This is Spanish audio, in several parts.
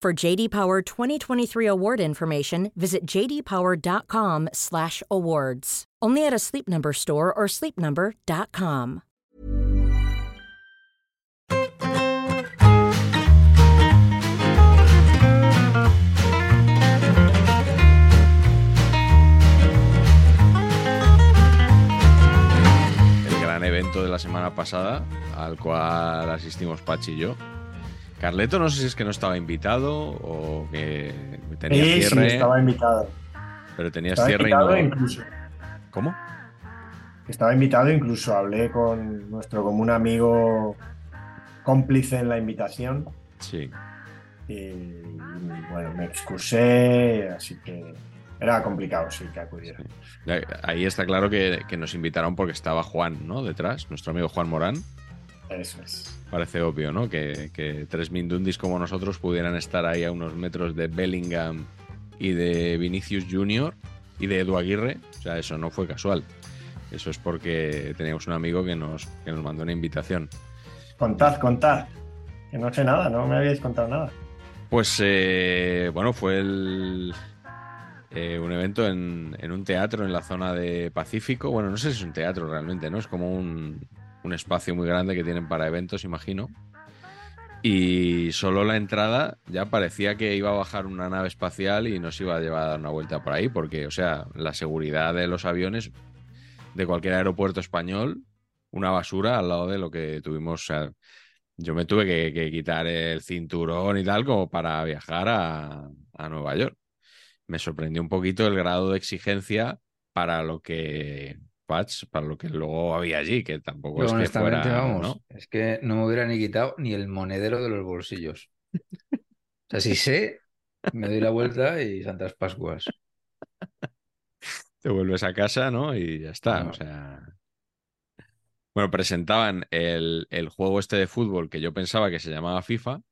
For JD Power 2023 award information, visit jdpower.com/awards. Only at a Sleep Number store or sleepnumber.com. El gran evento de la semana pasada al cual asistimos Pachi y yo. Carleto no sé si es que no estaba invitado o que tenía Sí, sí, cierre, estaba invitado. pero tenías Estaba cierre y invitado no. incluso. ¿Cómo? Estaba invitado, incluso hablé con nuestro común amigo cómplice en la invitación Sí. y bueno, me excusé, así que era complicado, sí, que acudiera. Ahí está claro que, que nos invitaron porque estaba Juan, ¿no? Detrás, nuestro amigo Juan Morán. Eso es. Parece obvio, ¿no? Que, que tres Mindundis como nosotros pudieran estar ahí a unos metros de Bellingham y de Vinicius Jr. y de Edu Aguirre. O sea, eso no fue casual. Eso es porque teníamos un amigo que nos, que nos mandó una invitación. Contad, contad. Que no sé nada, no me habíais contado nada. Pues eh, bueno, fue el, eh, un evento en, en un teatro en la zona de Pacífico. Bueno, no sé si es un teatro realmente, ¿no? Es como un, un espacio muy grande que tienen para eventos, imagino. Y solo la entrada ya parecía que iba a bajar una nave espacial y nos iba a llevar a dar una vuelta por ahí, porque, o sea, la seguridad de los aviones de cualquier aeropuerto español, una basura al lado de lo que tuvimos. O sea, yo me tuve que, que quitar el cinturón y tal como para viajar a, a Nueva York. Me sorprendió un poquito el grado de exigencia para lo que Patch, para lo que luego había allí, que tampoco Pero es que honestamente, fuera, vamos, ¿no? es que no me hubiera ni quitado ni el monedero de los bolsillos. O sea, si sé, me doy la vuelta y Santas Pascuas. Te vuelves a casa, ¿no? Y ya está. No. O sea. Bueno, presentaban el, el juego este de fútbol que yo pensaba que se llamaba FIFA.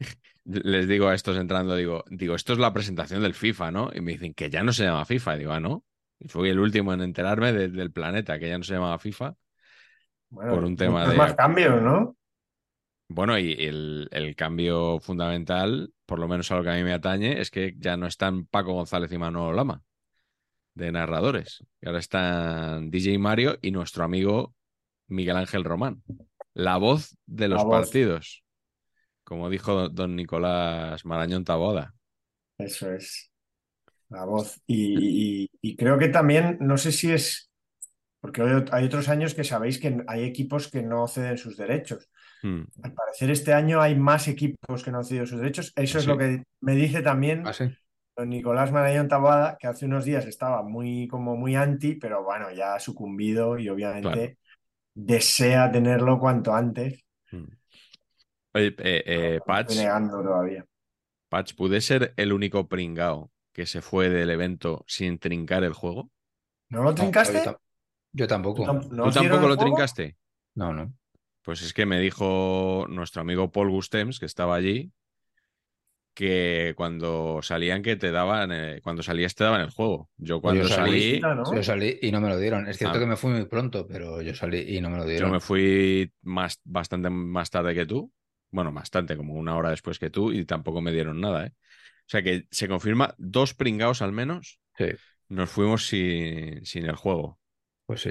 Les digo a estos entrando, digo, digo, esto es la presentación del FIFA, ¿no? Y me dicen que ya no se llama FIFA. Y digo, ah, no. Y fui el último en enterarme de- del planeta que ya no se llamaba FIFA. Bueno, Por un tema de- más cambios, ¿no? Bueno, y el, el cambio fundamental, por lo menos a lo que a mí me atañe, es que ya no están Paco González y Manuel Lama de narradores. Y ahora están DJ Mario y nuestro amigo Miguel Ángel Román. La voz de los voz. partidos. Como dijo don Nicolás Marañón Taboada. Eso es. La voz. Y, y- y creo que también, no sé si es, porque hay ot- hay otros años que sabéis que hay equipos que no ceden sus derechos. Hmm. Al parecer este año hay más equipos que no han cedido sus derechos. Eso es lo que me dice también ¿Ah, sí? don Nicolás Marañón Taboada, que hace unos días estaba muy, como muy anti, pero bueno, ya ha sucumbido y obviamente Claro. desea tenerlo cuanto antes. Oye, eh, eh, Estoy Patch, negando todavía. Patch, ¿pude ser el único pringao que se fue del evento sin trincar el juego? ¿No lo trincaste? Yo, tam- yo tampoco. ¿Tú tam- no ¿Tú os dieron tampoco lo juego? trincaste? No, no. Pues es que me dijo nuestro amigo Paul Gustems, que estaba allí, que cuando salían que te daban, eh, cuando salías te daban el juego. Yo cuando yo salí, ¿no? Yo salí y no me lo dieron. Es cierto Ah. que me fui muy pronto, pero yo salí y no me lo yo dieron. me fui más, bastante más tarde que tú. Bueno, bastante, como una hora después que tú, y tampoco me dieron nada, ¿eh? O sea que se confirma dos pringaos al menos. Sí, Nos fuimos sin, sin el juego. pues sí.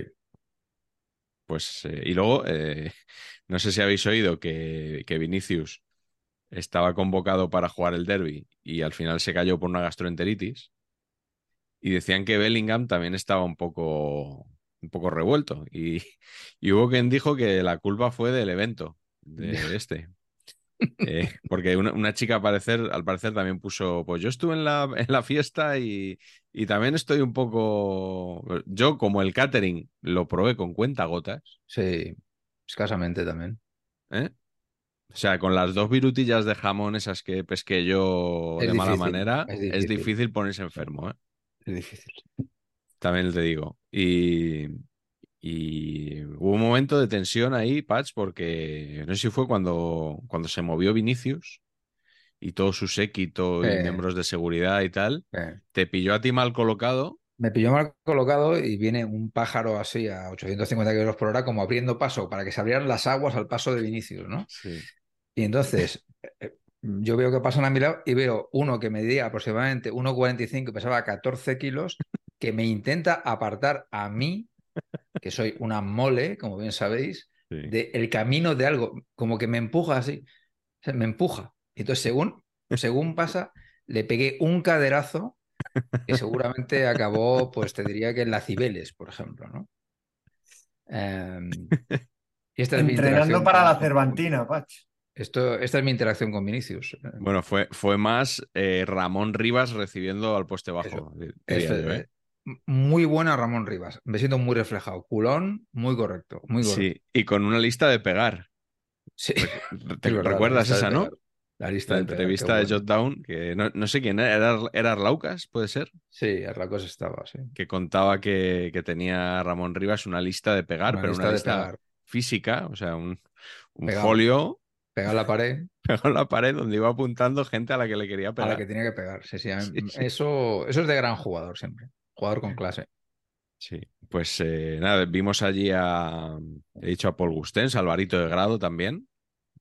Pues, eh, y luego, eh, no sé si habéis oído que, que Vinicius estaba convocado para jugar el derby y al final se cayó por una gastroenteritis. Y decían que Bellingham también estaba un poco, un poco revuelto. Y, y hubo quien dijo que la culpa fue del evento, de este. Eh, porque una, una chica al parecer, al parecer también puso, pues yo estuve en la, en la fiesta y, y también estoy un poco, yo como el catering lo probé con cuentagotas, Sí, escasamente también. ¿eh? O sea, con las dos virutillas de jamón esas que pesqué yo Es de mala manera, es difícil ponerse enfermo, ¿eh? Es difícil. También te digo. Y, y hubo un momento de tensión ahí, Patch, porque no sé si fue cuando, cuando se movió Vinicius y todo su séquito y miembros de seguridad y tal, Eh, te pilló a ti mal colocado. Me pilló mal colocado y viene un pájaro así a 850 kilómetros por hora como abriendo paso para que se abrieran las aguas al paso de Vinicius, ¿no? Sí. Y entonces eh, yo veo que pasan a mi lado y veo uno que medía aproximadamente 1,45 y pesaba 14 kilos, que me intenta apartar a mí, que soy una mole, como bien sabéis, Sí. del camino de algo, como que me empuja así, o sea, me empuja. Y entonces, según, según pasa, le pegué un caderazo que seguramente acabó, pues te diría que en la Cibeles, por ejemplo, ¿no? Em, y esta es mi Entrenando para con- la Cervantina, Pach. Esto, esta es mi interacción con Vinicius. Bueno, fue, fue más eh, Ramón Rivas recibiendo al poste bajo. Eso, diría ¿eh? Muy buena Ramón Rivas. Me siento muy reflejado. Culón, muy correcto. Muy correcto. Sí, y con una lista de pegar. Sí, ¿Te verdad, recuerdas esa, no? La lista La de entrevista de bueno. Jot Down, que no, no sé quién era, era, era Arlaucas, puede ser, Sí, Arlacos estaba, sí. que contaba que, que tenía Ramón Rivas una lista de pegar, Una pero lista una de lista pegar. física, o sea, un, un Pegado. folio Pegar la pared pegado en la pared donde iba apuntando gente a la que le quería a pegar. la que tenía que pegar. Sí, sí, a Sí, sí. Eso, eso es de gran jugador siempre. Jugador con clase. Sí, pues eh, nada, vimos allí a, he dicho a Paul Gustens, Alvarito de Grado también,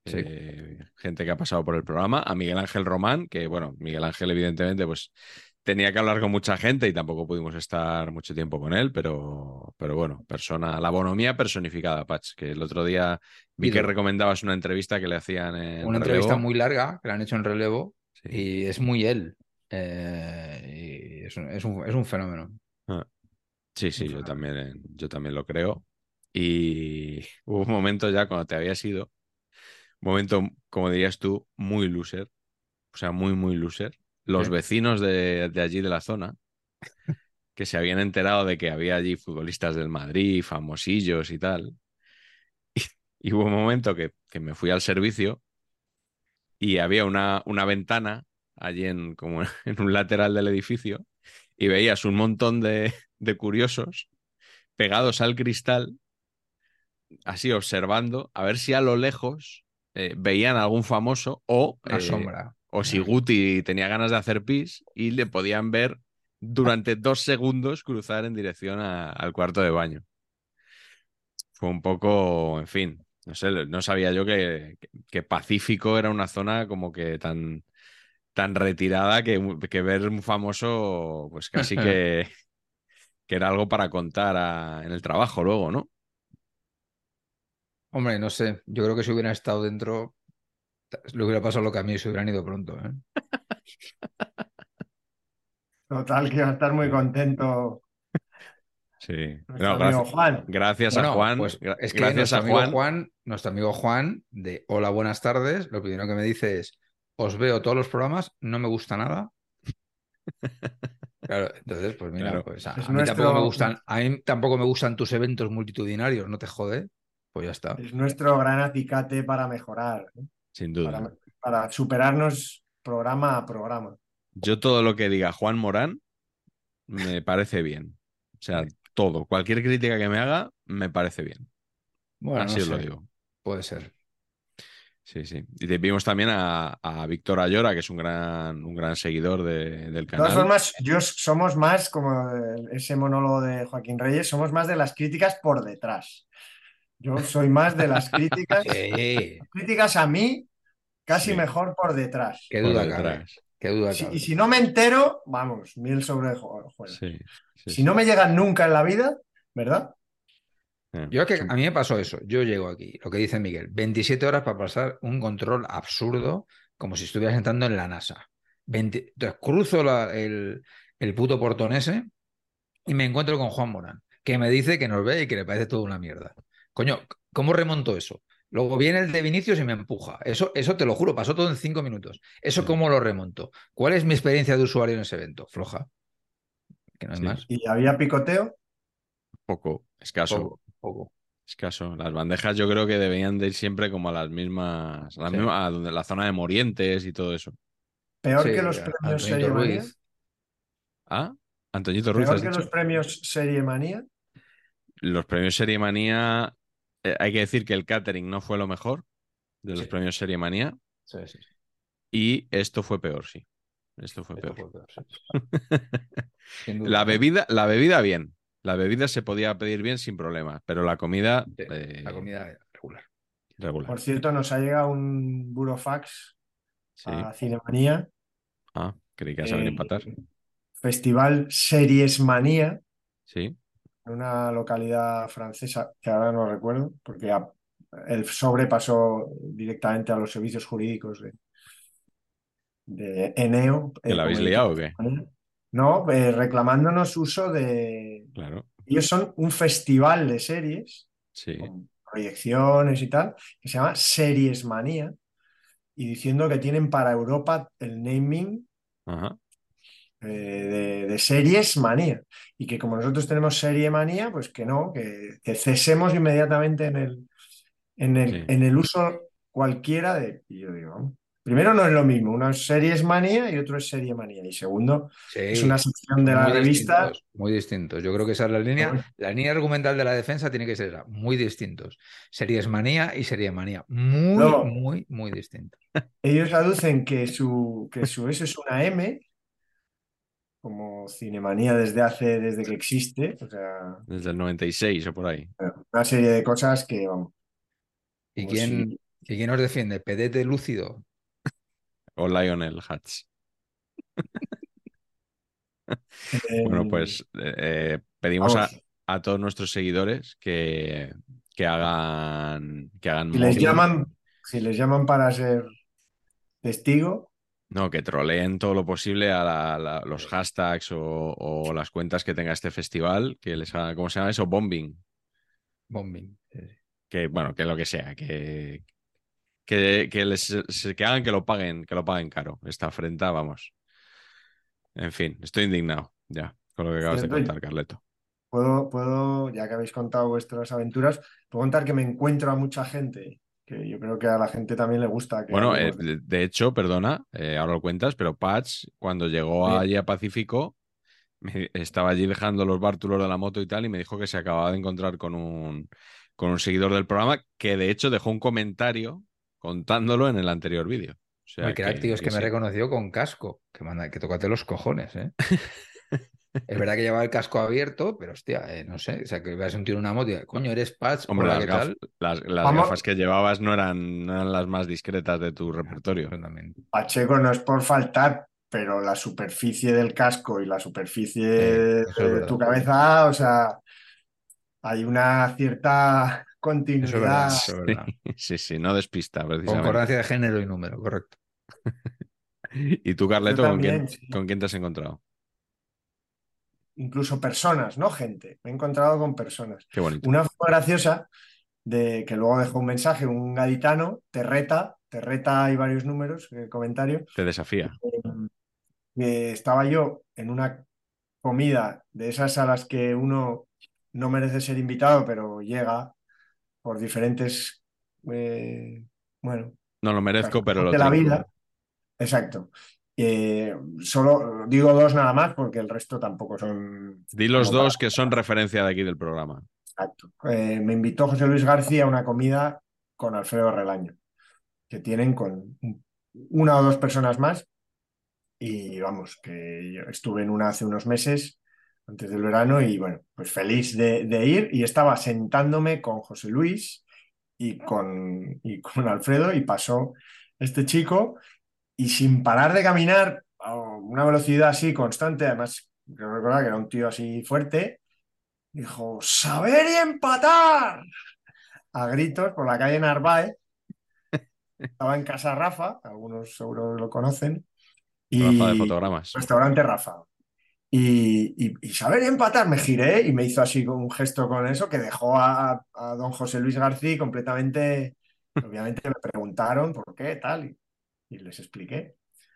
Sí. eh, gente que ha pasado por el programa, a Miguel Ángel Román, que bueno, Miguel Ángel evidentemente pues tenía que hablar con mucha gente y tampoco pudimos estar mucho tiempo con él, pero, pero bueno, persona, la bonomía personificada, Patch, que el otro día vi que recomendabas una entrevista que le hacían en Una entrevista muy larga que le han hecho en relevo Sí. y es muy él. Eh, y es un, es un- es un fenómeno. Ah. Sí, sí, yo también, yo también lo creo. Y hubo un momento ya cuando te habías ido, un momento, como dirías tú, muy loser, o sea, muy, muy loser. Los vecinos de, de allí de la zona, que se habían enterado de que había allí futbolistas del Madrid, famosillos y tal. Y, hubo un momento que, que me fui al servicio y había una, una ventana allí en, como en un lateral del edificio y veías un montón de, de curiosos pegados al cristal, así observando, a ver si a lo lejos eh, veían algún famoso o, Una eh, sombra. o si Guti tenía ganas de hacer pis y le podían ver durante dos segundos cruzar en dirección a- al cuarto de baño. Fue un poco, en fin, no sé, no sabía yo que- que Pacífico era una zona como que tan, tan retirada que, que ver un famoso, pues casi que, que era algo para contar a- en el trabajo luego, ¿no? Hombre, no sé. Yo creo que si hubieran estado dentro, le hubiera pasado lo que a mí, se hubieran ido pronto. ¿eh? Total, que iba a estar muy contento Sí. nuestro No, amigo gracias, Juan. gracias a Juan. pues es que gracias a Juan. Juan, nuestro amigo Juan, de Hola, buenas tardes, lo primero que me dice es, os veo todos los programas, no me gusta nada. Claro, entonces, pues mira, Claro. pues a, mí tampoco me gustan, a mí tampoco me gustan tus eventos multitudinarios, no te jode, pues ya está. Es nuestro gran acicate para mejorar, ¿eh? Sin duda. para, para superarnos programa a programa. Yo todo lo que diga Juan Morán me parece bien. O sea, todo, cualquier crítica que me haga, me parece bien. Bueno, Así no os lo digo. puede ser. Sí, sí. Y vimos también a, a Víctor Ayora, que es un gran, un gran seguidor de- del De todas canal. formas, yo somos más, como ese monólogo de Joaquín Reyes, somos más de las críticas por detrás. Yo soy más de las críticas, Sí, críticas a mí, casi Sí. mejor por detrás. qué duda detrás. qué duda Si- y si no me entero, vamos, miel sobre el. Sí, Si sí. no me llegan nunca en la vida, ¿verdad? Eh, Yo es que a mí me pasó eso. Yo llego aquí, lo que dice Miguel, 27 horas para pasar un control absurdo como si estuvieras entrando en la NASA. 20... Entonces cruzo la- el, el puto portón ese y me encuentro con Juan Morán, que me dice que nos ve y que le parece toda una mierda. Coño, ¿cómo remonto eso? Luego viene el de Vinicius y me empuja. Eso, eso te lo juro, pasó todo en cinco minutos. ¿Eso Sí. cómo lo remonto? ¿Cuál es mi experiencia de usuario en ese evento? Floja. Que no hay Sí. más. ¿Y había picoteo? Poco, escaso. Poco, poco. Escaso. Las bandejas yo creo que deberían de ir siempre como a las mismas, a, las Sí. mismas- a donde la zona de Morientes y todo eso. Peor Sí, que los premios Antoñito Serie Manía. Ah, Antoñito Ruiz, Peor ¿has que dicho? los premios Serie Manía. Los premios Serie Manía, eh, hay que decir que el catering no fue lo mejor de los Sí. premios Serie Manía Sí, sí, sí. y esto fue peor, sí. Esto fue Esto peor. fue peor, La bebida, la bebida bien. La bebida se podía pedir bien sin problema, pero la comida, Sí, eh, La comida regular. regular. Por cierto, nos ha llegado un burofax Sí. a Cinemanía. Ah, creí que ibas a venir eh, empatar. Festival Series Manía, Sí. en una localidad francesa que ahora no recuerdo, porque a- el sobre pasó directamente a los servicios jurídicos de, de Eneo. ¿Que eh, la habéis liado o qué? Cinemanía. No, eh, reclamándonos uso de... Claro. Ellos son un festival de series Sí. con proyecciones y tal, que se llama Series Manía, y diciendo que tienen para Europa el naming Ajá. eh, de, de Series Manía, y que como nosotros tenemos Serie Manía, pues que no, que, que cesemos inmediatamente en el, en el, Sí. en el uso cualquiera de... Y yo digo. Primero no es lo mismo, uno es Series Manía y otro es Serie Manía, y segundo Sí, es una sección de la revista... distintos, muy distintos. Yo creo que esa es la línea. La línea argumental de la defensa tiene que ser esa, muy distintos. Series manía y serie manía. Muy, Luego- muy, muy distintos. Ellos aducen que su, que su S es una M, como Cinemanía desde hace, desde que existe, o sea, Desde el 96 o por ahí. una serie de cosas que, vamos, ¿Y quién, si- ¿y quién nos defiende? ¿Pedete lúcido? O Lionel Hutz. eh, Bueno, pues eh, pedimos a, a todos nuestros seguidores que, que hagan que hagan si les llaman, si les llaman para ser testigo, No, que troleen todo lo posible a la- la- los hashtags o, o las cuentas que tenga este festival, que les haga, ¿cómo se llama eso? Bombing. Bombing. Que, bueno, que lo que sea, que, que, que les que hagan que lo paguen, que lo paguen caro. Esta afrenta, vamos. En fin, estoy indignado ya con lo que acabas de contar, Carleto. puedo, puedo, ya que habéis contado vuestras aventuras, puedo contar que me encuentro a mucha gente, que yo creo que a la gente también le gusta que Bueno, eh, de- de, de hecho, perdona, eh, ahora lo cuentas, pero Patch, cuando llegó Sí. allí a Pacífico, me- estaba allí dejando los bártulos de la moto y tal, y me dijo que se acababa de encontrar con un, con un seguidor del programa que de hecho dejó un comentario contándolo en el anterior vídeo. O sea crack, tío, es que, me sí. reconoció con casco. Que, manda, que tocate los cojones, ¿eh? es verdad que llevaba el casco abierto, pero hostia, eh, no sé. O sea, que veas un tío en una moto y coño, eres Patch, Hombre, las, ¿qué gaf- tal? las- las Vamos. gafas que llevabas no eran, no eran las más discretas de tu repertorio. Absolutamente. Pacheco no es por faltar, pero la superficie del casco y la superficie Eh, es de tu cabeza, o sea, hay una cierta Eso es verdad, continuidad. eso es verdad. Sí, sí, no despista, precisamente. Concordancia de género y número, correcto. ¿Y tú, Carleto, con quién, sí. con quién te has encontrado? Incluso personas, no gente. Me he encontrado con personas. Qué bonito. Una fue graciosa, de que luego dejó un mensaje, un gaditano, te reta, te reta, hay varios números, el comentario, Te desafía. que estaba yo en una comida de esas a las que uno no merece ser invitado, pero llega por diferentes, eh, bueno, No lo merezco, pero lo de la vida. Exacto. Eh, solo digo dos nada más porque el resto tampoco son. Di los dos que son referencia de aquí del programa. Exacto. Eh, me invitó José Luis García a una comida con Alfredo Relaño, que tienen con una o dos personas más. Y vamos, que yo estuve en una hace unos meses, antes del verano, y bueno, pues feliz de, de ir. Y estaba sentándome con José Luis y con, y con Alfredo, y pasó este chico, y sin parar de caminar a una velocidad así constante, además, creo recordar que era un tío así fuerte, dijo, saber y empatar a gritos por la calle Narváez. estaba en Casa Rafa, algunos seguro lo conocen. Y... Rafa de fotogramas. Restaurante Rafa. Y, y, y, saber empatar, me giré y me hizo así con un gesto con eso que dejó a, a don José Luis García completamente. Obviamente me preguntaron por qué, tal, y, y les expliqué.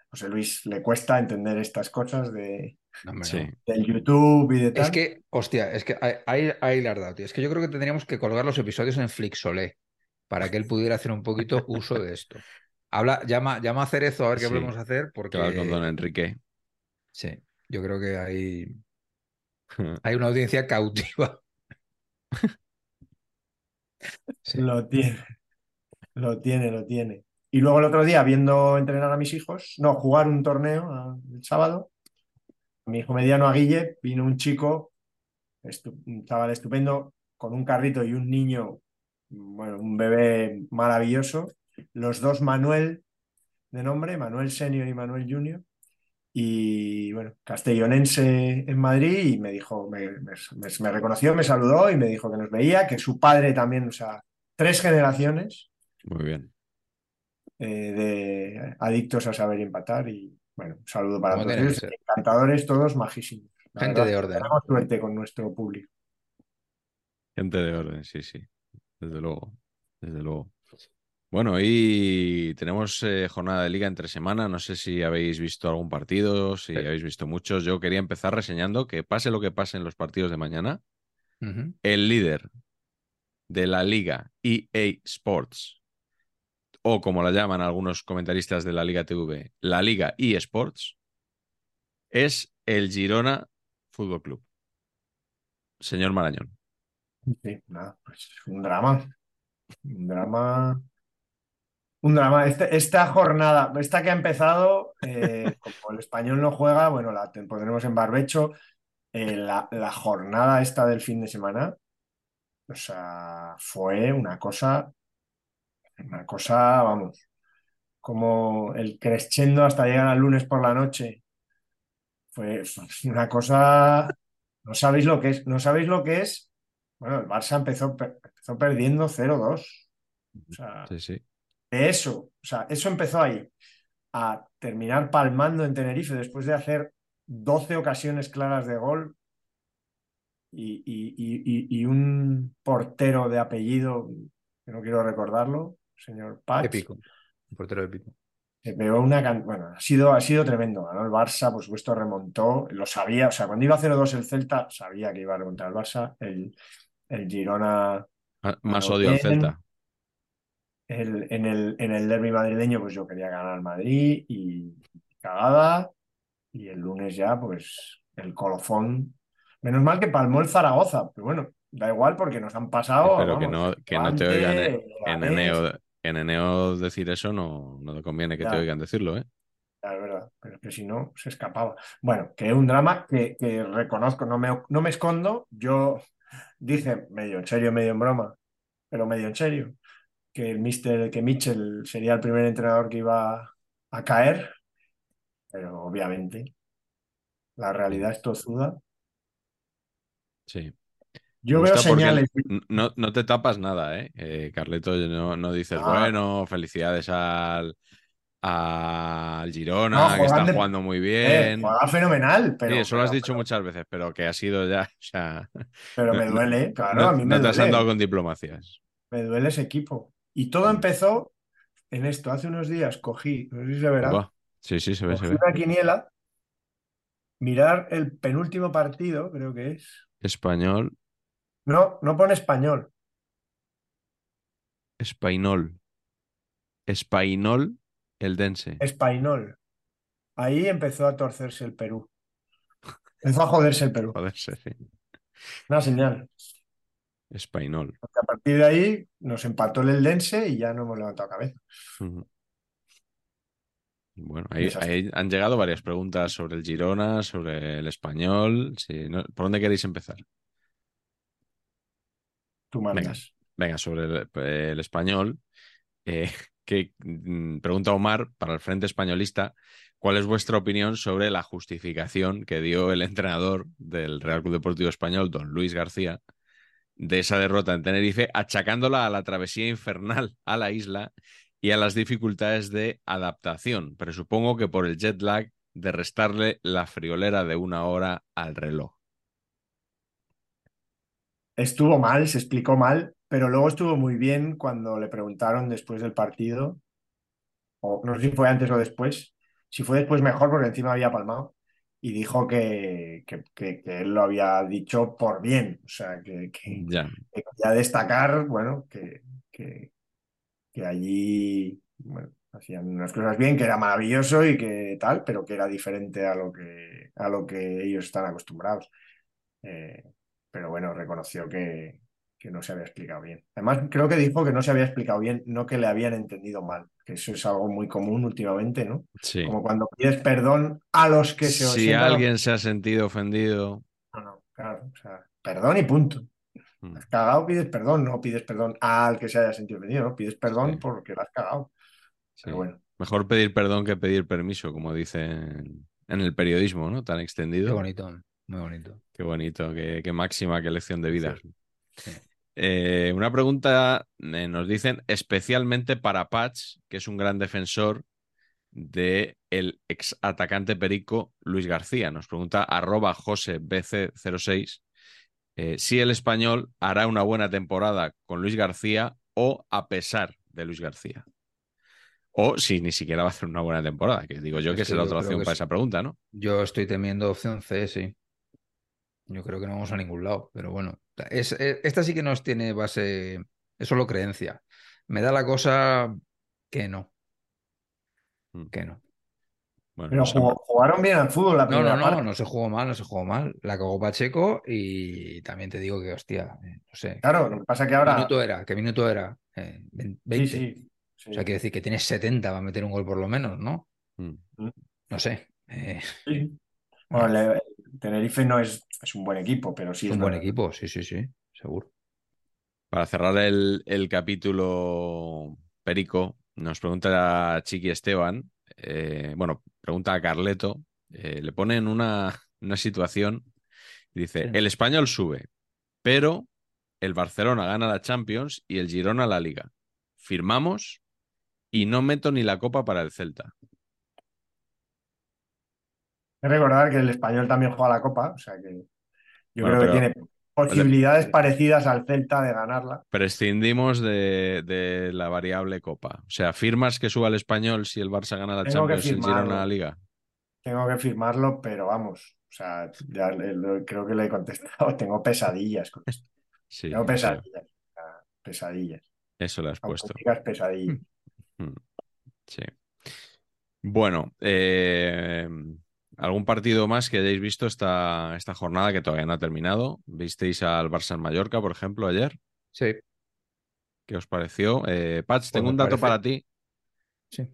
José Luis le cuesta entender estas cosas de, No, Sí. del YouTube y de tal. Es que, hostia, es que ahí, ahí le has dado, tío. Es que yo creo que tendríamos que colgar los episodios en Flixolé para que él pudiera hacer un poquito uso de esto. Habla, llama, llama a Cerezo a ver qué Sí. podemos hacer, Que porque va con don Enrique. sí, yo creo que hay, hay una audiencia cautiva. Sí. Lo tiene, lo tiene, lo tiene. Y luego el otro día, viendo entrenar a mis hijos, no, jugar un torneo ah, el sábado, mi hijo mediano a Guille, vino un chico, un chaval estupendo, con un carrito y un niño, bueno, un bebé maravilloso, los dos Manuel de nombre, Manuel Senior y Manuel Junior, y bueno, castellonense en Madrid, y me dijo, me, me- reconoció, me saludó y me dijo que nos veía, que su padre también, o sea, tres generaciones Muy bien. eh, de adictos a saber empatar y bueno, un saludo para todos ellos, encantadores, todos majísimos. La Gente verdad, de orden. Tenemos suerte con nuestro público. Gente de orden, sí, sí. Desde luego. Desde luego. Bueno, y tenemos eh, jornada de liga entre semana. No sé si habéis visto algún partido, si Sí. habéis visto muchos. Yo quería empezar reseñando que pase lo que pase en los partidos de mañana, el líder de la liga EA Sports, o como la llaman algunos comentaristas de la Liga TV, la liga eSports, es el Girona Fútbol Club. Señor Marañón. Sí, nada, pues un drama. Un drama. Un drama. Este- esta jornada, esta que ha empezado, eh, como el español no juega, bueno, la pondremos en barbecho. eh, la, la jornada esta del fin de semana, o sea, fue una cosa, una cosa, vamos, como el crescendo hasta llegar al lunes por la noche. Fue, fue una cosa, no sabéis lo que es, no sabéis lo que es. Bueno, el Barça empezó, empezó perdiendo 0-2. O sea, Sí, sí. De eso, o sea, eso empezó ahí, a terminar palmando en Tenerife después de hacer 12 ocasiones claras de gol y, y- y- un portero de apellido, que no quiero recordarlo, señor Patch, Épico. Un portero épico. pegó una... can- Bueno, ha sido, ha sido tremendo, ganó el Barça, por supuesto remontó, lo sabía, o sea, cuando iba 0-2 el Celta, sabía que iba a remontar el Barça, el, el Girona... Ah, Más odio al. Celta. El- en el, en el derbi madrileño, pues yo quería ganar Madrid y cagada. Y el lunes ya, pues el colofón. Menos mal que palmó el Zaragoza, pero bueno, da igual porque nos han pasado. Pero que no, que no te oigan en, en Leganés, Eneo, en Eneo decir eso, no, no te conviene que te oigan decirlo, ¿eh? Es verdad, pero es que si no, se escapaba. Bueno, que es un drama que, que reconozco, no me, no me escondo. Yo dije, medio en serio, medio en broma, pero medio en serio, que el Mister, que Mitchell sería el primer entrenador que iba a caer, pero obviamente la realidad es tozuda. Sí. Yo veo señales. No, no te tapas nada, ¿eh? Eh, Carleto, no, no dices, Ah. bueno, felicidades al, al Girona, No, que está de- jugando muy Eh, bien. juega fenomenal, pero, sí, eso lo has pero- dicho muchas veces, pero que ha sido ya, o sea, pero me duele, claro, no, a mí no me te has duele. andado con diplomacias. Me duele ese equipo. Y todo empezó en esto. Hace unos días cogí, no sé si se verá. Sí, sí, se ve, se ve. una quiniela, mirar el penúltimo partido, creo que es. Español, No, no pone español. espainol. Espainol, el dense. Español. Ahí empezó a torcerse el Perú. Empezó a joderse el Perú. Joder, sí. Una señal. Porque a partir de ahí nos empató el Eldense y ya no hemos levantado cabeza. Bueno, ahí, han llegado varias preguntas sobre el Girona, sobre el español. Sí, ¿no? ¿Por dónde queréis empezar? Tú mandas. Venga, sobre el, el español, eh, que mm, pregunta Omar para el Frente Españolista, ¿cuál es vuestra opinión sobre la justificación que dio el entrenador del Real Club Deportivo Español, don Luis García, de esa derrota en Tenerife, achacándola a la travesía infernal a la isla y a las dificultades de adaptación. Presupongo que por el jet lag de restarle la friolera de una hora al reloj. Estuvo mal, se explicó mal, pero luego estuvo muy bien cuando le preguntaron después del partido, o no sé si fue antes o después, si fue después mejor porque encima había palmado, y dijo que, que, que- que él lo había dicho por bien, o sea, que, que, Ya, que quería destacar, bueno, que, que, que allí, bueno, hacían unas cosas bien, que era maravilloso y que tal, pero que era diferente a lo que, a lo que ellos están acostumbrados. Eh, pero bueno, reconoció que, que no se había explicado bien. Además, creo que dijo que no se había explicado bien, no que le habían entendido mal, que eso es algo muy común últimamente, ¿no? sí. Como cuando pides perdón a los que se Si alguien se ha sentido ofendido, No, no, claro, o sea, perdón y punto. mm, Has cagado, pides perdón, no pides perdón al que se haya sentido ofendido, ¿no? Pides perdón Sí. porque la has cagado. sí. Pero bueno, mejor pedir perdón que pedir permiso, como dicen en el periodismo, ¿no? Tan Qué extendido. bonito, muy bonito. Qué bonito, qué, qué máxima, qué lección de vida. Sí. Eh, una pregunta eh, nos dicen especialmente para Patch, que es un gran defensor de el ex atacante perico Luis García. Nos pregunta arroba josebc06 eh, si el español hará una buena temporada con Luis García o a pesar de Luis García. O si ni siquiera va a hacer una buena temporada, que digo yo Es que será yo otra opción para esa pregunta, ¿no? Yo estoy temiendo opción C, sí. Yo creo que no vamos a ningún lado, pero bueno, es, es- esta sí que nos tiene base, es solo creencia. Me da la cosa que no, Mm. que no. Bueno, pero no jugó- jugaron bien al fútbol la No, primera no, no, parte. no se jugó mal, no se jugó mal. La cagó Pacheco y también te digo que, hostia, eh, no sé. Claro, lo que pasa que ¿Qué ahora. minuto era? ¿Qué minuto era? Eh, ve- Sí, 20. sí. sí. O sea, quiere decir que tienes 70 va a meter un gol por lo menos, ¿no? Mm. No sé. eh, Sí. Bueno, le- Tenerife no es, es un buen equipo, pero sí es es un buen verdad. equipo, sí, sí, sí, seguro. Para cerrar el, el capítulo Perico, nos pregunta Chiqui Esteban, eh, bueno, pregunta a Carleto, eh, le pone en una, una situación, y dice, Sí. el español sube, pero el Barcelona gana la Champions y el Girona la Liga. Firmamos y no meto ni la copa para el Celta. Que recordar que el español también juega la Copa, o sea que yo Bueno, creo que tiene posibilidades parecidas al Celta de ganarla. Prescindimos de, de la variable copa. O sea, ¿firmas que suba el español si el Barça gana la Tengo Champions firmarlo. la Liga? Tengo que firmarlo, pero vamos, o sea, ya le- lo- creo que le he contestado. Tengo pesadillas con esto. Sí, Tengo pesadillas. pesadillas. eso le has puesto. Auténticas pesadillas. Sí. Bueno, eh, ¿algún partido más que hayáis visto esta, esta jornada que todavía no ha terminado? ¿Visteis al Barça en Mallorca, por ejemplo, ayer? Sí, ¿Qué os pareció? Eh, Patch, tengo un dato parece- para ti. sí.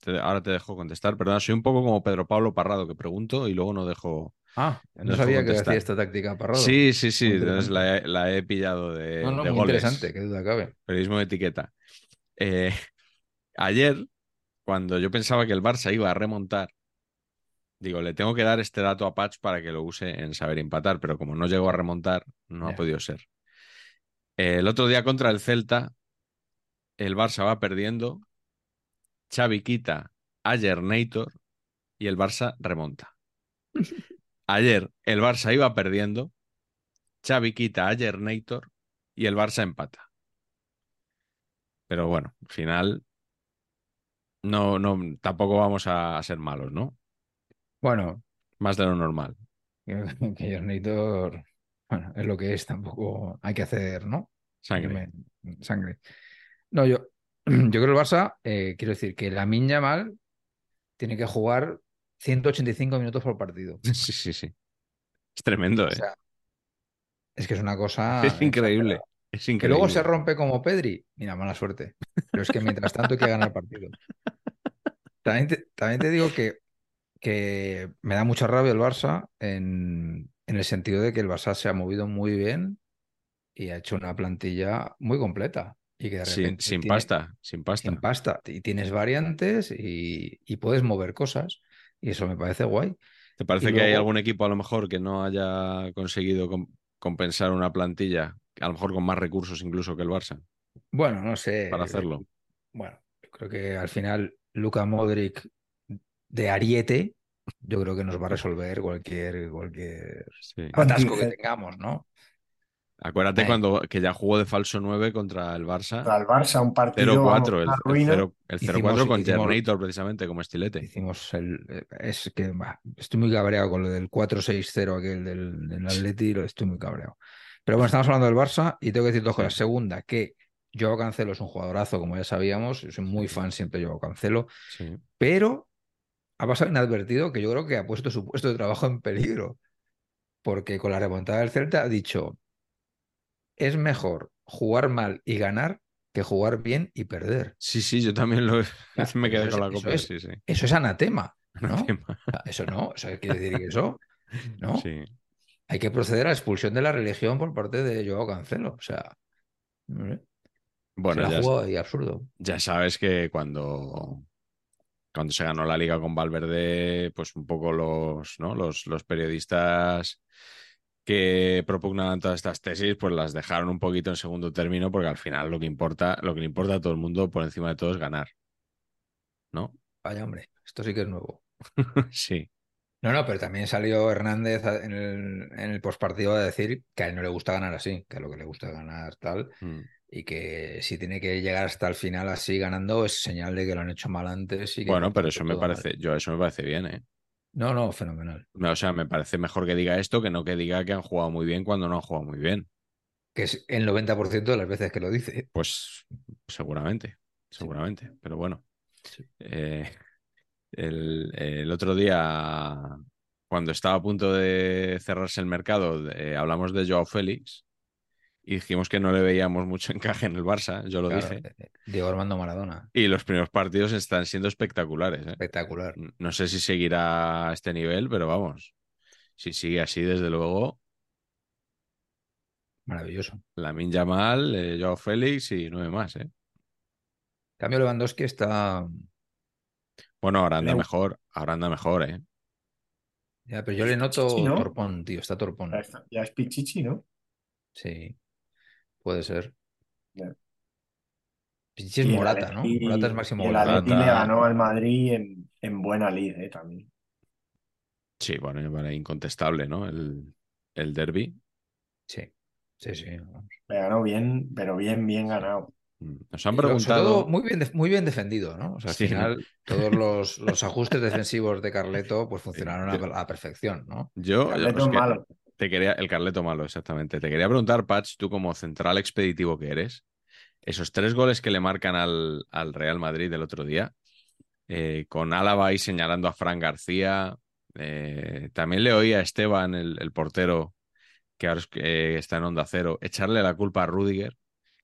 Te- ahora te dejo contestar. Perdona, soy un poco como Pedro Pablo Parrado, que pregunto y luego no dejo. Ah, no sabía que hacía esta táctica Parrado. Sí, sí, sí. Entonces la he, la he pillado de, No, no, de muy goles. interesante, qué duda cabe. Periodismo de etiqueta. Eh, ayer, cuando yo pensaba que el Barça iba a remontar, digo, le tengo que dar este dato a Patch para que lo use en saber empatar, pero como no llegó a remontar, no ha podido ser. El otro día contra el Celta, el Barça va perdiendo, Xavi quita a Gernator y el Barça remonta. Ayer el Barça iba perdiendo, Xavi quita a Gernator y el Barça empata. Pero bueno, al final no, no, tampoco vamos a ser malos, ¿no? Bueno, Más de lo normal. que que Jornitor, bueno, es lo que es, tampoco hay que hacer, ¿no? Sangre. Me- Sangre. No, yo, yo creo que el Barça, eh, quiero decir que la Minya mal tiene que jugar 185 minutos por partido. Sí, sí, sí. Es tremendo, O ¿eh? sea, es que es una cosa. es increíble. Es Que increíble. luego se rompe como Pedri, mira, mala suerte. Pero es que mientras tanto hay que ganar el partido. También te, también te digo que, que me da mucha rabia el Barça en, en el sentido de que el Barça se ha movido muy bien y ha hecho una plantilla muy completa. Y que de Sin, repente sin tiene- pasta, sin pasta. sin pasta. Y tienes variantes y, y puedes mover cosas. Y eso me parece guay. ¿Te parece Y que hay algún equipo a lo mejor que no haya conseguido com- compensar una plantilla, a lo mejor con más recursos incluso que el Barça, Bueno, no sé. para hacerlo? Bueno, creo que al final Luka Modric de Ariete, yo creo que nos va a resolver cualquier, cualquier Sí. atasco que tengamos, ¿no? Acuérdate Ahí. cuando que ya jugó de falso 9 contra el Barça. Al Barça, un partido. 0-4, vamos, el, el ruina. 0 el 0-4 Hicimos- con Gernator precisamente como estilete. Hicimos el. Es que bah, estoy muy cabreado con lo del 4-6-0 aquel del, del Atleti, lo estoy muy cabreado. Pero bueno, estamos hablando del Barça y tengo que decir dos cosas. Segunda, que Joao Cancelo es un jugadorazo, como ya sabíamos. Yo soy muy fan siempre de Joao Cancelo. Sí. Pero ha pasado inadvertido que yo creo que ha puesto su puesto de trabajo en peligro. Porque con la remontada del Celta ha dicho: es mejor jugar mal y ganar que jugar bien y perder. sí, sí, yo también lo me quedé con la es- copa. eso Sí, sí. Eso es anatema. ¿no? Anatema. Eso no, eso quiere decir que eso, ¿no? Sí. Hay que proceder a la expulsión de la religión por parte de Joao Cancelo. O sea, sé, Bueno, se la ya, ahí absurdo. ya sabes que cuando, cuando se ganó la liga con Valverde, pues un poco los, ¿no? los, los periodistas que propugnaban todas estas tesis, pues las dejaron un poquito en segundo término, porque al final lo que importa, lo que le importa a todo el mundo por encima de todo es ganar. ¿No? Vaya hombre, esto sí que es nuevo. sí. No, no, pero también salió Hernández a- en el, en el postpartido a decir que a él no le gusta ganar así, que a lo que le gusta ganar tal, Mm. Y que si tiene que llegar hasta el final así ganando es señal de que lo han hecho mal antes. Y que Bueno, pero eso me mal. parece, yo eso me parece bien, ¿eh? No, no, fenomenal. O sea, me parece mejor que diga esto que no que diga que han jugado muy bien cuando no han jugado muy bien. Que es el 90% de las veces que lo dice. Pues seguramente, seguramente. Pero bueno, Sí. eh, el, el otro día, cuando estaba a punto de cerrarse el mercado, eh, hablamos de Joao Félix y dijimos que no le veíamos mucho encaje en el Barça, yo lo Claro, dije. eh, Diego Armando Maradona. Y los primeros partidos están siendo espectaculares. ¿eh? Espectacular. No sé si seguirá a este nivel, pero vamos, si sigue así, desde luego, Maravilloso. Lamin Yamal, eh, Joao Félix y nueve más, ¿eh? En cambio, Lewandowski está. Bueno, ahora anda Leu. mejor, ahora anda mejor, ¿eh? Ya, pero yo le noto Sí, ¿no? torpón, tío. Está torpón. Ya, está- ya es Pichichi, ¿no? Sí. Puede ser. Pichichi es Y Morata, ¿no? Atleti- Morata es máximo y el. Atleti le ganó al Madrid en, en buena lid, ¿eh? También. Sí, bueno, bueno, incontestable, ¿no? El, el derby. Sí. Sí, sí. Le ganó bien, pero bien, bien ganado. Mm, Nos han Y preguntado. todo muy bien, muy bien defendido, ¿no? O sea, al Sí. final, todos los, los ajustes defensivos de Carleto pues funcionaron a, a la perfección, ¿no? Yo, Carleto es que malo. Te quería, el Carleto malo, exactamente. Te quería preguntar, Patch, tú como central expeditivo que eres, esos tres goles que le marcan al, al Real Madrid el otro día, eh, con Álava ahí señalando a Fran García, eh, también le oí a Esteban, el, el portero, que ahora eh, está en Onda Cero, echarle la culpa a Rudiger,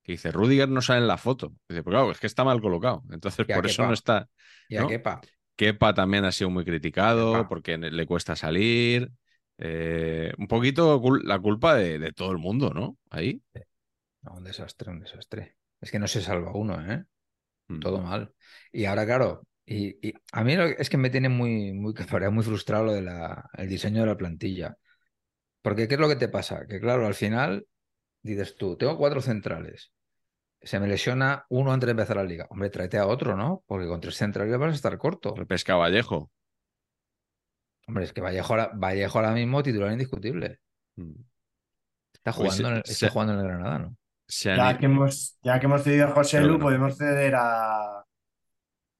que dice, Rudiger no sale en la foto. Dice, pues claro, es que está mal colocado, entonces por eso no está. Y a ¿No? Kepa. Kepa también ha sido muy criticado porque le cuesta salir. Eh, un poquito cul- la culpa de, de todo el mundo, ¿no? Ahí. No, un desastre, un desastre. Es que no se salva uno, ¿eh? Mm. Todo mal. Y ahora, claro, y, y a mí es que me tiene muy, muy, muy frustrado lo del diseño de la plantilla. Porque, ¿qué es lo que te pasa? Que, claro, al final dices tú, tengo cuatro centrales. Se me lesiona uno antes de empezar la liga. Hombre, tráete a otro, ¿no? Porque con tres centrales vas a estar corto. Repesca Vallejo. Hombre, es que Vallejo ahora, Vallejo ahora mismo titular indiscutible. Mm. Está Pues jugando, se- en el, se- está jugando en el Granada, ¿no? Ya que hemos, ya que hemos cedido a José Lu, no. podemos ceder a,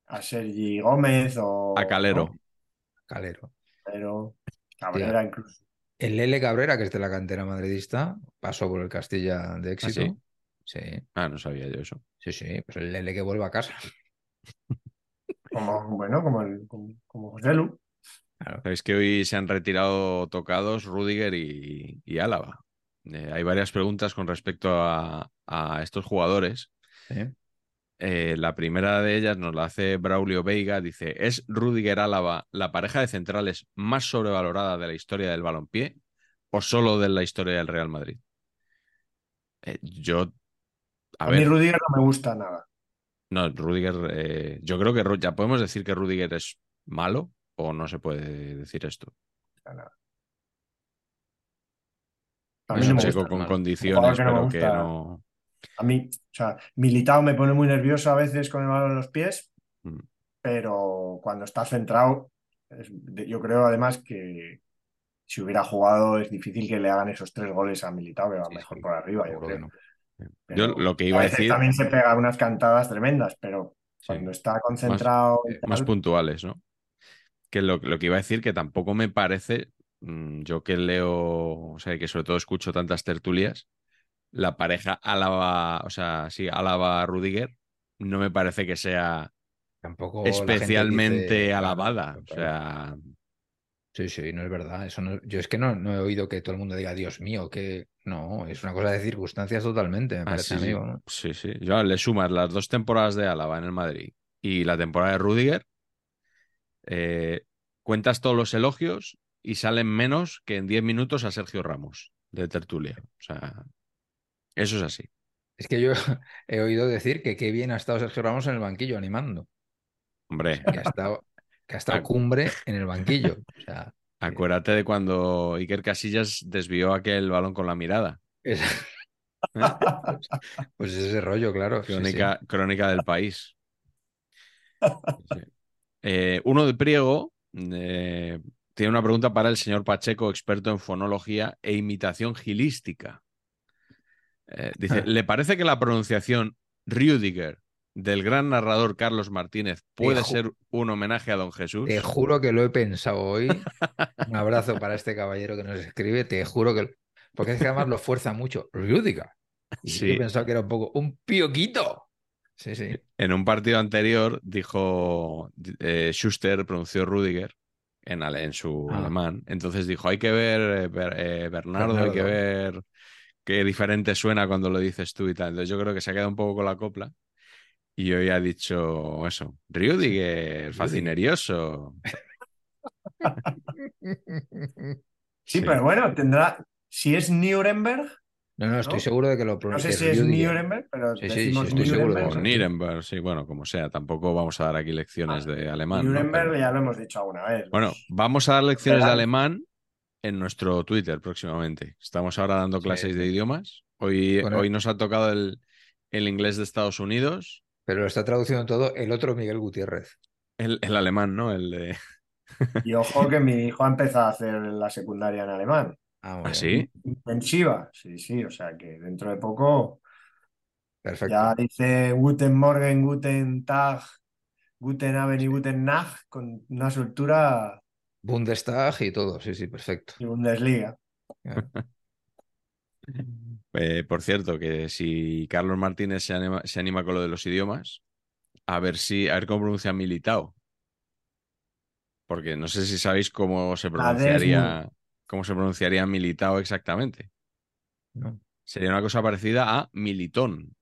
a Sergi Gómez o A Calero. ¿no? Calero. Pero Cabrera incluso. El Lele Cabrera, que es de la cantera madridista, pasó por el Castilla de éxito. sí? sí, Ah, no sabía yo eso. sí, sí. Pues el Lele que vuelva a casa. Como, bueno, como, el, como, como José Lu. Claro. Sabéis que hoy se han retirado tocados Rudiger y, y Álava. Eh, hay varias preguntas con respecto a, a estos jugadores. Eh, la primera de ellas nos la hace Braulio Veiga. Dice: ¿Es Rudiger Álava la pareja de centrales más sobrevalorada de la historia del balompié o solo de la historia del Real Madrid? Eh, yo. A, A, mí Rudiger no me gusta nada. no, Rudiger. yo creo que ya podemos decir que Rudiger es malo o no se puede decir esto. A mí Es no un me chico gusta. con condiciones, que pero que no. A mí, o sea, Militao me pone muy nervioso a veces con el balón en los pies, Mm. pero cuando está centrado, es- yo creo además que si hubiera jugado es difícil que le hagan esos tres goles a Militao, que va Sí, mejor sí, por arriba, yo creo. no. Pero Yo lo que iba a veces decir, También se pega unas cantadas tremendas, pero Sí. cuando está concentrado y eh, más puntuales, ¿no? Que lo, lo que iba a decir que tampoco me parece, mm, yo que leo, o sea, que sobre todo escucho tantas tertulias, la pareja Álava, o sea, sí, Álava-Rudiger, no me parece que sea Tampoco especialmente dice, claro, alabada. claro. O sea, Sí, sí, no es verdad. Eso no- yo es que no, no he oído que todo el mundo diga, Dios mío, que no, es una cosa de circunstancias totalmente, me ah, parece, sí, sí, amigo. ¿no? sí, sí. Yo le sumas las dos temporadas de Álava en el Madrid y la temporada de Rudiger, eh, cuentas todos los elogios y salen menos que en 10 minutos a Sergio Ramos de tertulia. O sea, eso es así. Es que yo he oído decir que qué bien ha estado Sergio Ramos en el banquillo animando, Hombre, que ha estado, que ha estado cumbre en el banquillo. O sea, acuérdate de cuando Iker Casillas desvió aquel balón con la mirada. es- ¿eh? pues ese rollo, claro. sí, sí. Crónica, crónica del país. Sí. Eh, uno de Priego eh, tiene una pregunta para el señor Pacheco, experto en fonología e imitación gilística. Eh, dice, Ah. ¿le parece que la pronunciación Rüdiger del gran narrador Carlos Martínez puede ser un homenaje a don Jesús? Te juro que lo he pensado hoy. Un abrazo para este caballero que nos escribe. Te juro que. Porque es que además lo fuerza mucho. Rüdiger. Y yo Sí. he pensado que era un poco. ¡Un pioquito! Sí, sí. En un partido anterior dijo eh, Schuster, pronunció Rudiger en, ale- en su Ah. alemán. Entonces dijo, hay que ver, eh, Ber- eh, Bernardo, hay que ver qué diferente suena cuando lo dices tú y tal. Entonces yo creo que se ha quedado un poco con la copla. Y hoy ha dicho eso, Rudiger, fascinerioso. sí, pero bueno, tendrá, si es Nuremberg, No, no, estoy ¿No? seguro de que lo no pronuncia. sé si es Nuremberg, pero Sí, sí, decimos sí, estoy seguro de Nuremberg. sí, bueno, como sea. Tampoco vamos a dar aquí lecciones Ah, de alemán. ¿no? Nuremberg Pero- ya lo hemos dicho alguna vez. Bueno, vamos a dar lecciones de alemán en nuestro Twitter próximamente. Estamos ahora dando Sí, clases de idiomas. Hoy, Bueno. hoy nos ha tocado el, el inglés de Estados Unidos, Pero lo está traduciendo todo el otro Miguel Gutiérrez. el, el alemán, ¿no? El de... Y ojo que mi hijo ha empezado a hacer la secundaria en alemán. Ah, ¿Ah, sí? Intensiva, sí, sí, o sea que dentro de poco Perfecto. ya dice Guten Morgen, Guten Tag, Guten Abend y Guten Nacht con una soltura Bundestag y todo. Sí, sí, perfecto. y Bundesliga. Eh, por cierto, que si Carlos Martínez se anima, se anima con lo de los idiomas, a ver si, a ver cómo pronuncia Militao. Porque no sé si sabéis cómo se pronunciaría, cómo se pronunciaría Militao exactamente. ¿no? Sería una cosa parecida a Militón.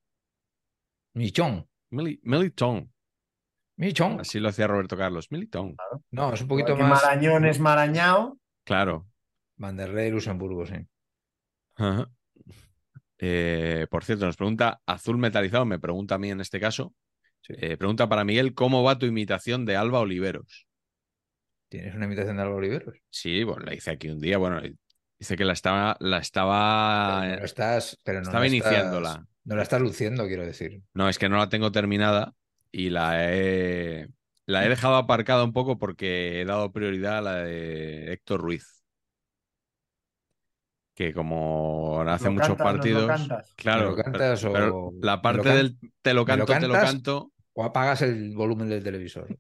Michón. Mili- Militón. Michón. Así lo hacía Roberto Carlos. Militón. No, es un poquito más. Marañón es Marañao. Claro. Vanderlei, Luxemburgo, sí. Ajá. Eh, por cierto, nos pregunta Azul Metalizado, me pregunta a mí en este caso. Sí. Eh, pregunta para Miguel, ¿cómo va tu imitación de Alba Oliveros? ¿Tienes una imitación de Álvaro Oliveros? Sí, bueno, la hice aquí un día. Bueno, dice que la estaba, la estaba, Pero no lo estás, pero no estaba la estás- iniciándola. no la estás luciendo, quiero decir. No, es que no la tengo terminada y la he, la he dejado aparcada un poco porque he dado prioridad a la de Héctor Ruiz. Que como hace lo muchos cantas, lo partidos. cantas? Claro, ¿Me lo cantas pero- la parte lo can- del te lo lo canto, te lo canto. O apagas el volumen del televisor.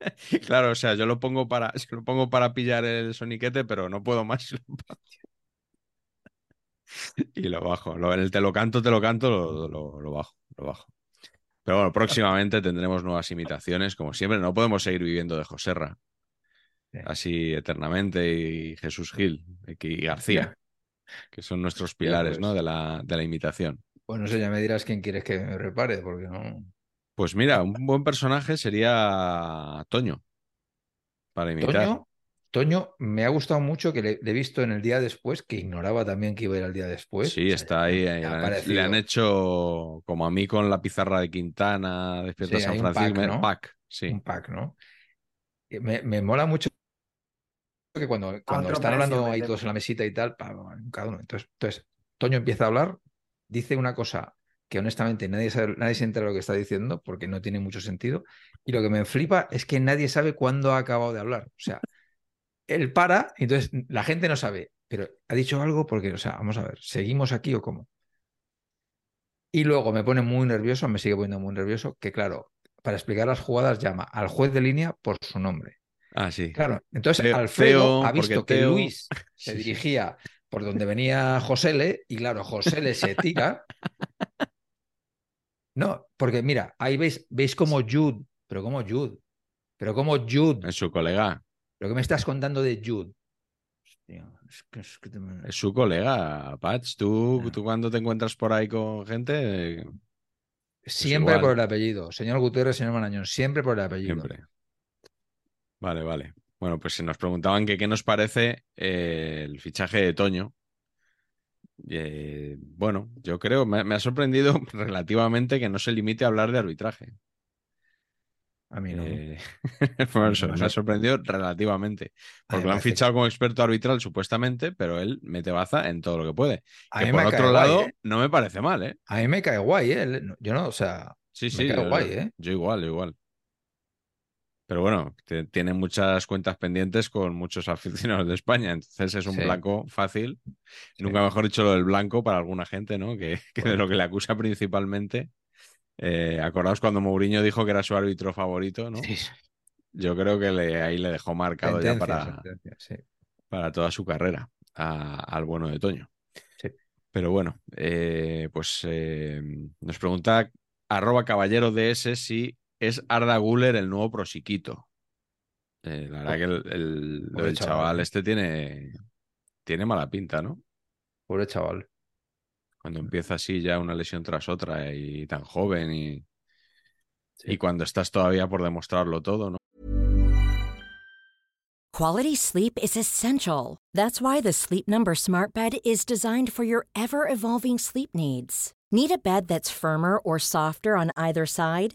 Claro, o sea, yo lo pongo para, yo lo pongo para pillar el soniquete, pero no puedo más. y lo bajo. Lo, en el te lo canto, te lo canto, lo, lo- lo bajo, lo bajo. Pero bueno, próximamente tendremos nuevas imitaciones, como siempre. No podemos seguir viviendo de Joserra. Sí. Así eternamente. Y Jesús Gil y García, que son nuestros pilares, pues. ¿no? De la, de la imitación. Pues no sé, ya me dirás quién quieres que me repare, porque no. Pues mira, un buen personaje sería Toño. Para imitar. Toño, Toño, me ha gustado mucho que le, le he visto en el día después, que ignoraba también que iba a ir al día después. Sí, O sea, está ahí. eh, le, han, le han hecho, como a mí con la pizarra de Quintana, Despierta Sí, San hay un Francisco, pack, ¿no? pack, sí. un pack, ¿no? Y Me, me mola mucho que cuando, cuando están hablando ahí todos en la mesita y tal, cada uno. Entonces, entonces, Toño empieza a hablar, dice una cosa que honestamente nadie, sabe, nadie se entera de lo que está diciendo porque no tiene mucho sentido. Y lo que me flipa es que nadie sabe cuándo ha acabado de hablar. O sea, él para, entonces la gente no sabe, pero ha dicho algo porque, o sea, vamos a ver, ¿seguimos aquí o cómo? Y luego me pone muy nervioso, me sigue poniendo muy nervioso, que claro, para explicar las jugadas llama al juez de línea por su nombre. Ah, sí. Claro, entonces Teo- Alfredo ha visto que Teo- Luis se dirigía por donde venía Josele y claro, Josele se tira. No, porque mira, ahí veis, veis como Jude, pero como Jude, pero como Jude, Es su colega. lo que me estás contando de Jude. Hostia, es que- es que te- Es su colega, Patch. Tú, Ah. tú cuando te encuentras por ahí con gente, Siempre por el apellido, señor Gutiérrez, señor Marañón, siempre por el apellido. siempre. Vale, vale. Bueno, pues si nos preguntaban que qué nos parece eh, el fichaje de Toño. Eh, bueno, yo creo, me, me ha sorprendido relativamente que no se limite a hablar de arbitraje. A mí no. Eh, por eso, No, me ha sorprendido relativamente. Porque lo han fichado como experto arbitral, supuestamente, pero él mete baza en todo lo que puede. A Que mí por me otro lado, guay, ¿eh? no me parece mal, ¿eh? A mí me cae guay, ¿eh? Yo no, o sea, Sí, Me sí, cae yo, guay, ¿eh? yo igual, igual. Pero bueno, te- tiene muchas cuentas pendientes con muchos aficionados de España, entonces es un Sí. blanco fácil. Sí. Nunca mejor dicho lo del blanco para alguna gente, ¿no? Que, que de lo que le acusa principalmente. Eh, acordaos cuando Mourinho dijo que era su árbitro favorito, ¿no? sí, Yo creo que le- ahí le dejó marcado ya para, para toda su carrera a- al bueno de Toño. Sí. Pero bueno, eh, pues eh, nos pregunta arroba caballero DS si es Arda Guller el nuevo prosiquito. Eh, la verdad que el, el- del chaval, chaval ¿eh? este tiene, tiene mala pinta, ¿no? Pobre chaval. Cuando empieza así ya una lesión tras otra y tan joven y, Sí. y cuando estás todavía por demostrarlo todo, ¿no? Quality sleep is essential. That's why the Sleep Number Smart Bed is designed for your ever evolving sleep needs. Need a bed that's firmer or softer on either side?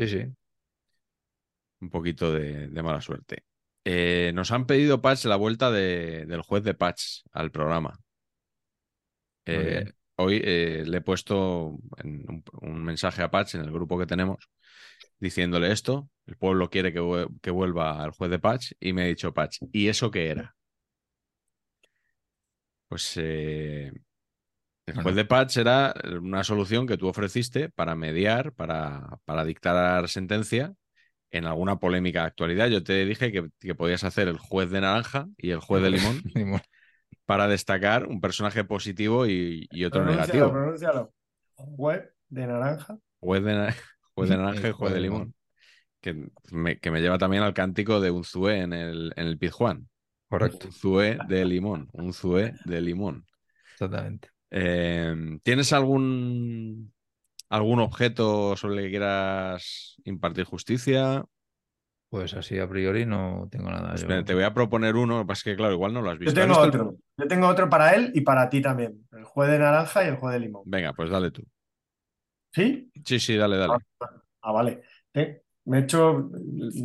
Sí, sí. un poquito de, de mala suerte. Eh, nos han pedido, Patch, la vuelta de- del juez de Patch al programa. Eh, hoy eh, le he puesto un, un mensaje a Patch en el grupo que tenemos diciéndole esto. El pueblo quiere que, que vuelva al juez de Patch y me ha dicho Patch, ¿y eso qué era? Pues el Bueno. juez de Patch era una solución que tú ofreciste para mediar, para, para dictar sentencia en alguna polémica de actualidad. Yo te dije que, que podías hacer el juez de naranja y el juez de limón Limón. para destacar un personaje positivo y, y otro Pronúncialo, negativo. pronúncialo. Juez de naranja. Juez de, na- juez de naranja y juez de limón. Que me, que me lleva también al cántico de un zué en el, en el Pizjuán. Correcto, Un zué de limón. Un zué de limón. exactamente. Eh, ¿Tienes algún, algún objeto sobre el que quieras impartir justicia? Pues así a priori no tengo nada. Pues yo- te voy a proponer uno, es que, claro, igual no lo has Yo visto. tengo ¿Has visto el- otro. Yo tengo otro para él y para ti también. El juez de naranja y el juez de limón. Venga, pues dale tú. ¿Sí? Sí, sí, dale, dale. Ah, vale. Eh, me he hecho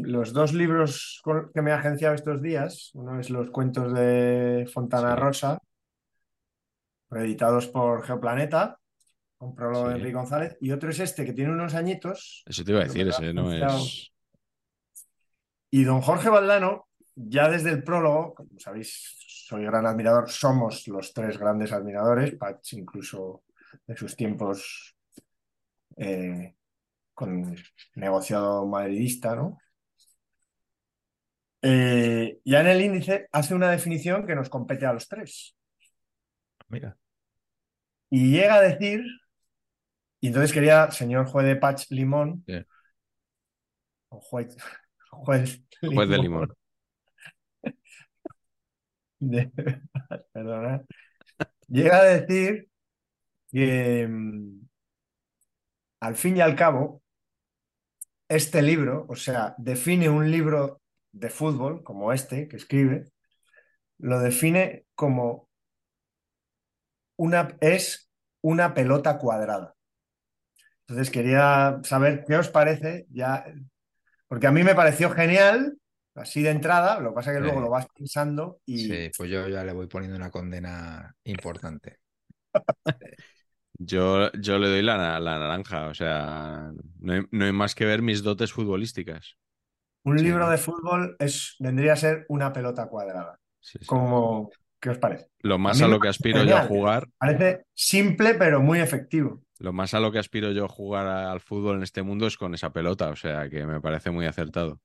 los dos libros que me he agenciado estos días. Uno es Los cuentos de Fontana Sí. Rosa, editados por Geoplaneta, con prólogo de. Enrique González. Y otro es este, que tiene unos añitos. Eso te iba a decir, ese no es. Y don Jorge Valdano, ya desde el prólogo, como sabéis, soy gran admirador, somos los tres grandes admiradores, Patch incluso de sus tiempos eh, con negociado madridista, ¿no? Eh, ya en el índice hace una definición que nos compete a los tres. Mira, Y llega a decir, y entonces quería, señor juez de Patch Limón, o juez, juez, Juez de limón. de- perdona, llega a decir que mm, al fin y al cabo, este libro, o sea, define un libro de fútbol como este que escribe, lo define como una, es una pelota cuadrada. Entonces quería saber qué os parece, ya, porque a mí me pareció genial, así de entrada, lo que pasa es que luego lo vas pensando y Sí, pues yo ya le voy poniendo una condena importante. Yo, yo le doy la, la naranja, o sea, no hay, no hay más que ver mis dotes futbolísticas. un Sí. libro de fútbol es, vendría a ser una pelota cuadrada. Sí, sí. Como, ¿qué os parece? Lo más a lo que aspiro yo a genial. jugar, Parece simple pero muy efectivo. lo más a lo que aspiro yo a jugar al fútbol en este mundo es con esa pelota, o sea, que me parece muy acertado.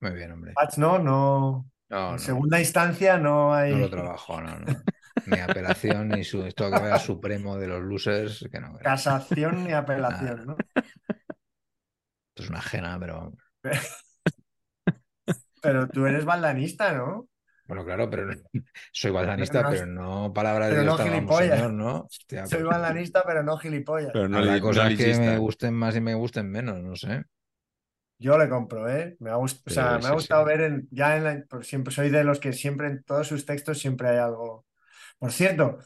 Muy bien, hombre. Patch, no, no. No, En no, segunda instancia no hay. no lo trabajo, no, no. Ni apelación, ni su, esto que vaya supremo de los losers, que no. Esto Casación ni apelación, ¿no? es una ajena, pero. Pero tú eres baldanista, ¿no? Bueno, claro, pero no- soy baldanista, no has- pero no palabra de pero Dios no gilipollas. señor, ¿no? Hostia, Soy pues, baldanista, pero no gilipollas. Pero no, no cosas que me gusten más y me gusten menos, no sé. Yo le compro, ¿eh? Me ha, gust- o sea, Sí, me sí, ha gustado sí. ver en- ya en la, por siempre soy de los que siempre en todos sus textos siempre hay algo. Por cierto,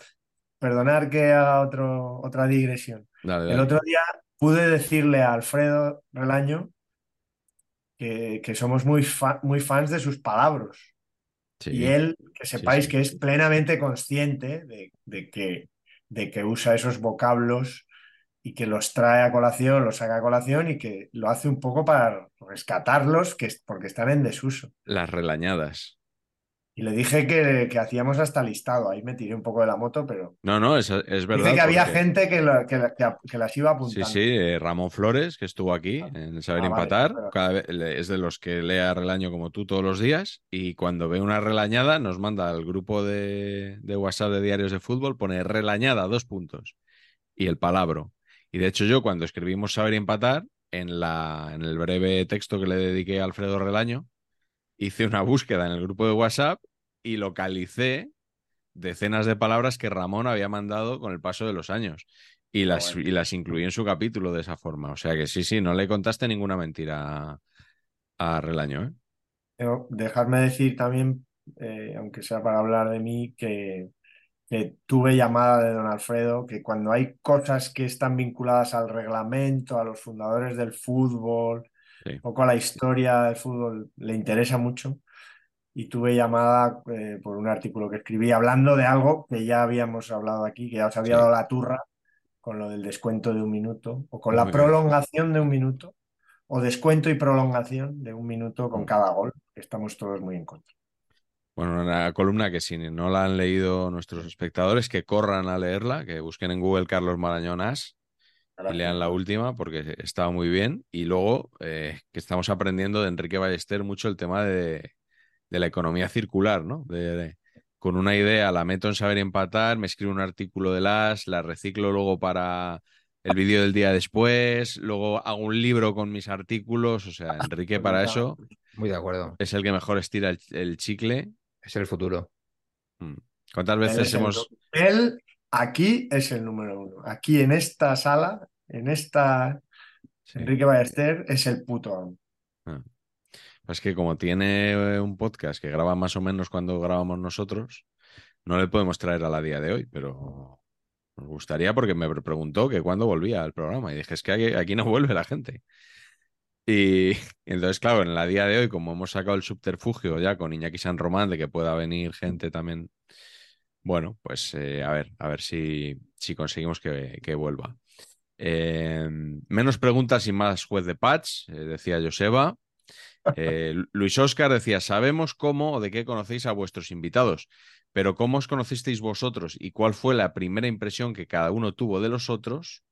perdonar que haga otro, otra digresión. Dale, El otro día pude decirle a Alfredo Relaño que, que somos muy, fa- muy fans de sus palabras. Sí. Y él, que sepáis sí. que es plenamente consciente de, de que, de que usa esos vocablos y que los trae a colación, los saca a colación y que lo hace un poco para rescatarlos que, es- porque están en desuso. Las relañadas. Y le dije que, que hacíamos hasta listado. Ahí me tiré un poco de la moto, pero No, no, es, es verdad. dice que había porque- gente que, lo- que, que- las iba Sí, apuntando. sí, eh, Ramón Flores, que estuvo aquí en Saber Ah, vale, Empatar, pero- cada vez, es de los que lea relaño como tú todos los días y cuando ve una relañada nos manda al grupo de, de WhatsApp de diarios de fútbol, pone relañada, dos puntos, y el palabro. Y de hecho yo cuando escribimos Saber Empatar, en, la, en el breve texto que le dediqué a Alfredo Relaño, hice una búsqueda en el grupo de WhatsApp y localicé decenas de palabras que Ramón había mandado con el paso de los años. Y las, bueno. y las incluí en su capítulo de esa forma. O sea que sí, sí, no le contaste ninguna mentira a, a Relaño, ¿eh? Pero dejadme decir también, eh, aunque sea para hablar de mí, que, que tuve llamada de don Alfredo, que cuando hay cosas que están vinculadas al reglamento, a los fundadores del fútbol, Sí. un poco a la historia del fútbol, le interesa mucho. Y tuve llamada eh, por un artículo que escribí hablando de algo que ya habíamos hablado aquí, que ya os había Sí. dado la turra con lo del descuento de un minuto, o con Muy la bien. prolongación de un minuto, o descuento y prolongación de un minuto con Mm. cada gol, que estamos todos muy en contra. Bueno, una columna que si no la han leído nuestros espectadores, que corran a leerla, que busquen en Google Carlos Marañón As y lean la última porque estaba muy bien. Y luego eh, que estamos aprendiendo de Enrique Ballester mucho el tema de, de la economía circular, ¿no? De, de- con una idea la meto en saber empatar, me escribo un artículo de las, la reciclo luego para el vídeo del día después, luego hago un libro con mis artículos. O sea, Enrique para eso Muy de acuerdo. es el que mejor estira el, el chicle. Es el futuro. Mm. ¿Cuántas Él, veces el- hemos... él aquí es el número uno. Aquí en esta sala, en esta Sí. Enrique Ballester, es el puto amo. Es que como tiene eh, un podcast que graba más o menos cuando grabamos nosotros, no le podemos traer a la día de hoy, pero nos gustaría porque me pre- preguntó que cuándo volvía al programa y dije, es que aquí, no vuelve la gente. Y, entonces, claro, en la día de hoy, como hemos sacado el subterfugio ya con Iñaki San Román de que pueda venir gente también, bueno, pues eh, a ver, a ver si, si conseguimos que, que vuelva. Eh, menos preguntas y más juez de patch, eh, decía Joseba. Eh, Luis Oscar decía, sabemos cómo o de qué conocéis a vuestros invitados, pero ¿cómo os conocisteis vosotros y cuál fue la primera impresión que cada uno tuvo de los otros?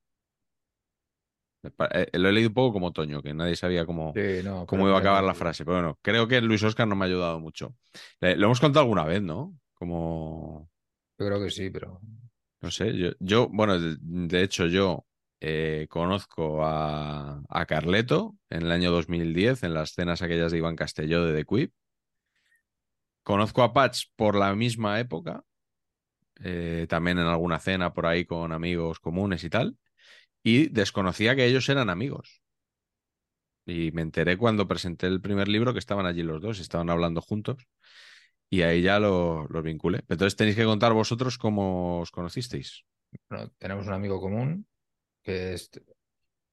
Eh, lo he leído un poco como Toño, que nadie sabía cómo, Sí, no, cómo iba a acabar la frase, pero bueno, creo que Luis Oscar no me ha ayudado mucho. Eh, lo hemos contado alguna vez, ¿no? Como, Yo creo que sí, pero. no sé, yo, yo bueno, de, de hecho yo eh, conozco a, Carleto en el año 2010, en las cenas aquellas de Iván Castelló de The Quip. Conozco a Patch por la misma época eh, también en alguna cena por ahí con amigos comunes y tal, y desconocía que ellos eran amigos. Y me enteré cuando presenté el primer libro que estaban allí los dos, estaban hablando juntos, y ahí ya lo- los vinculé. Entonces tenéis que contar vosotros cómo os conocisteis. Tenemos un amigo común que es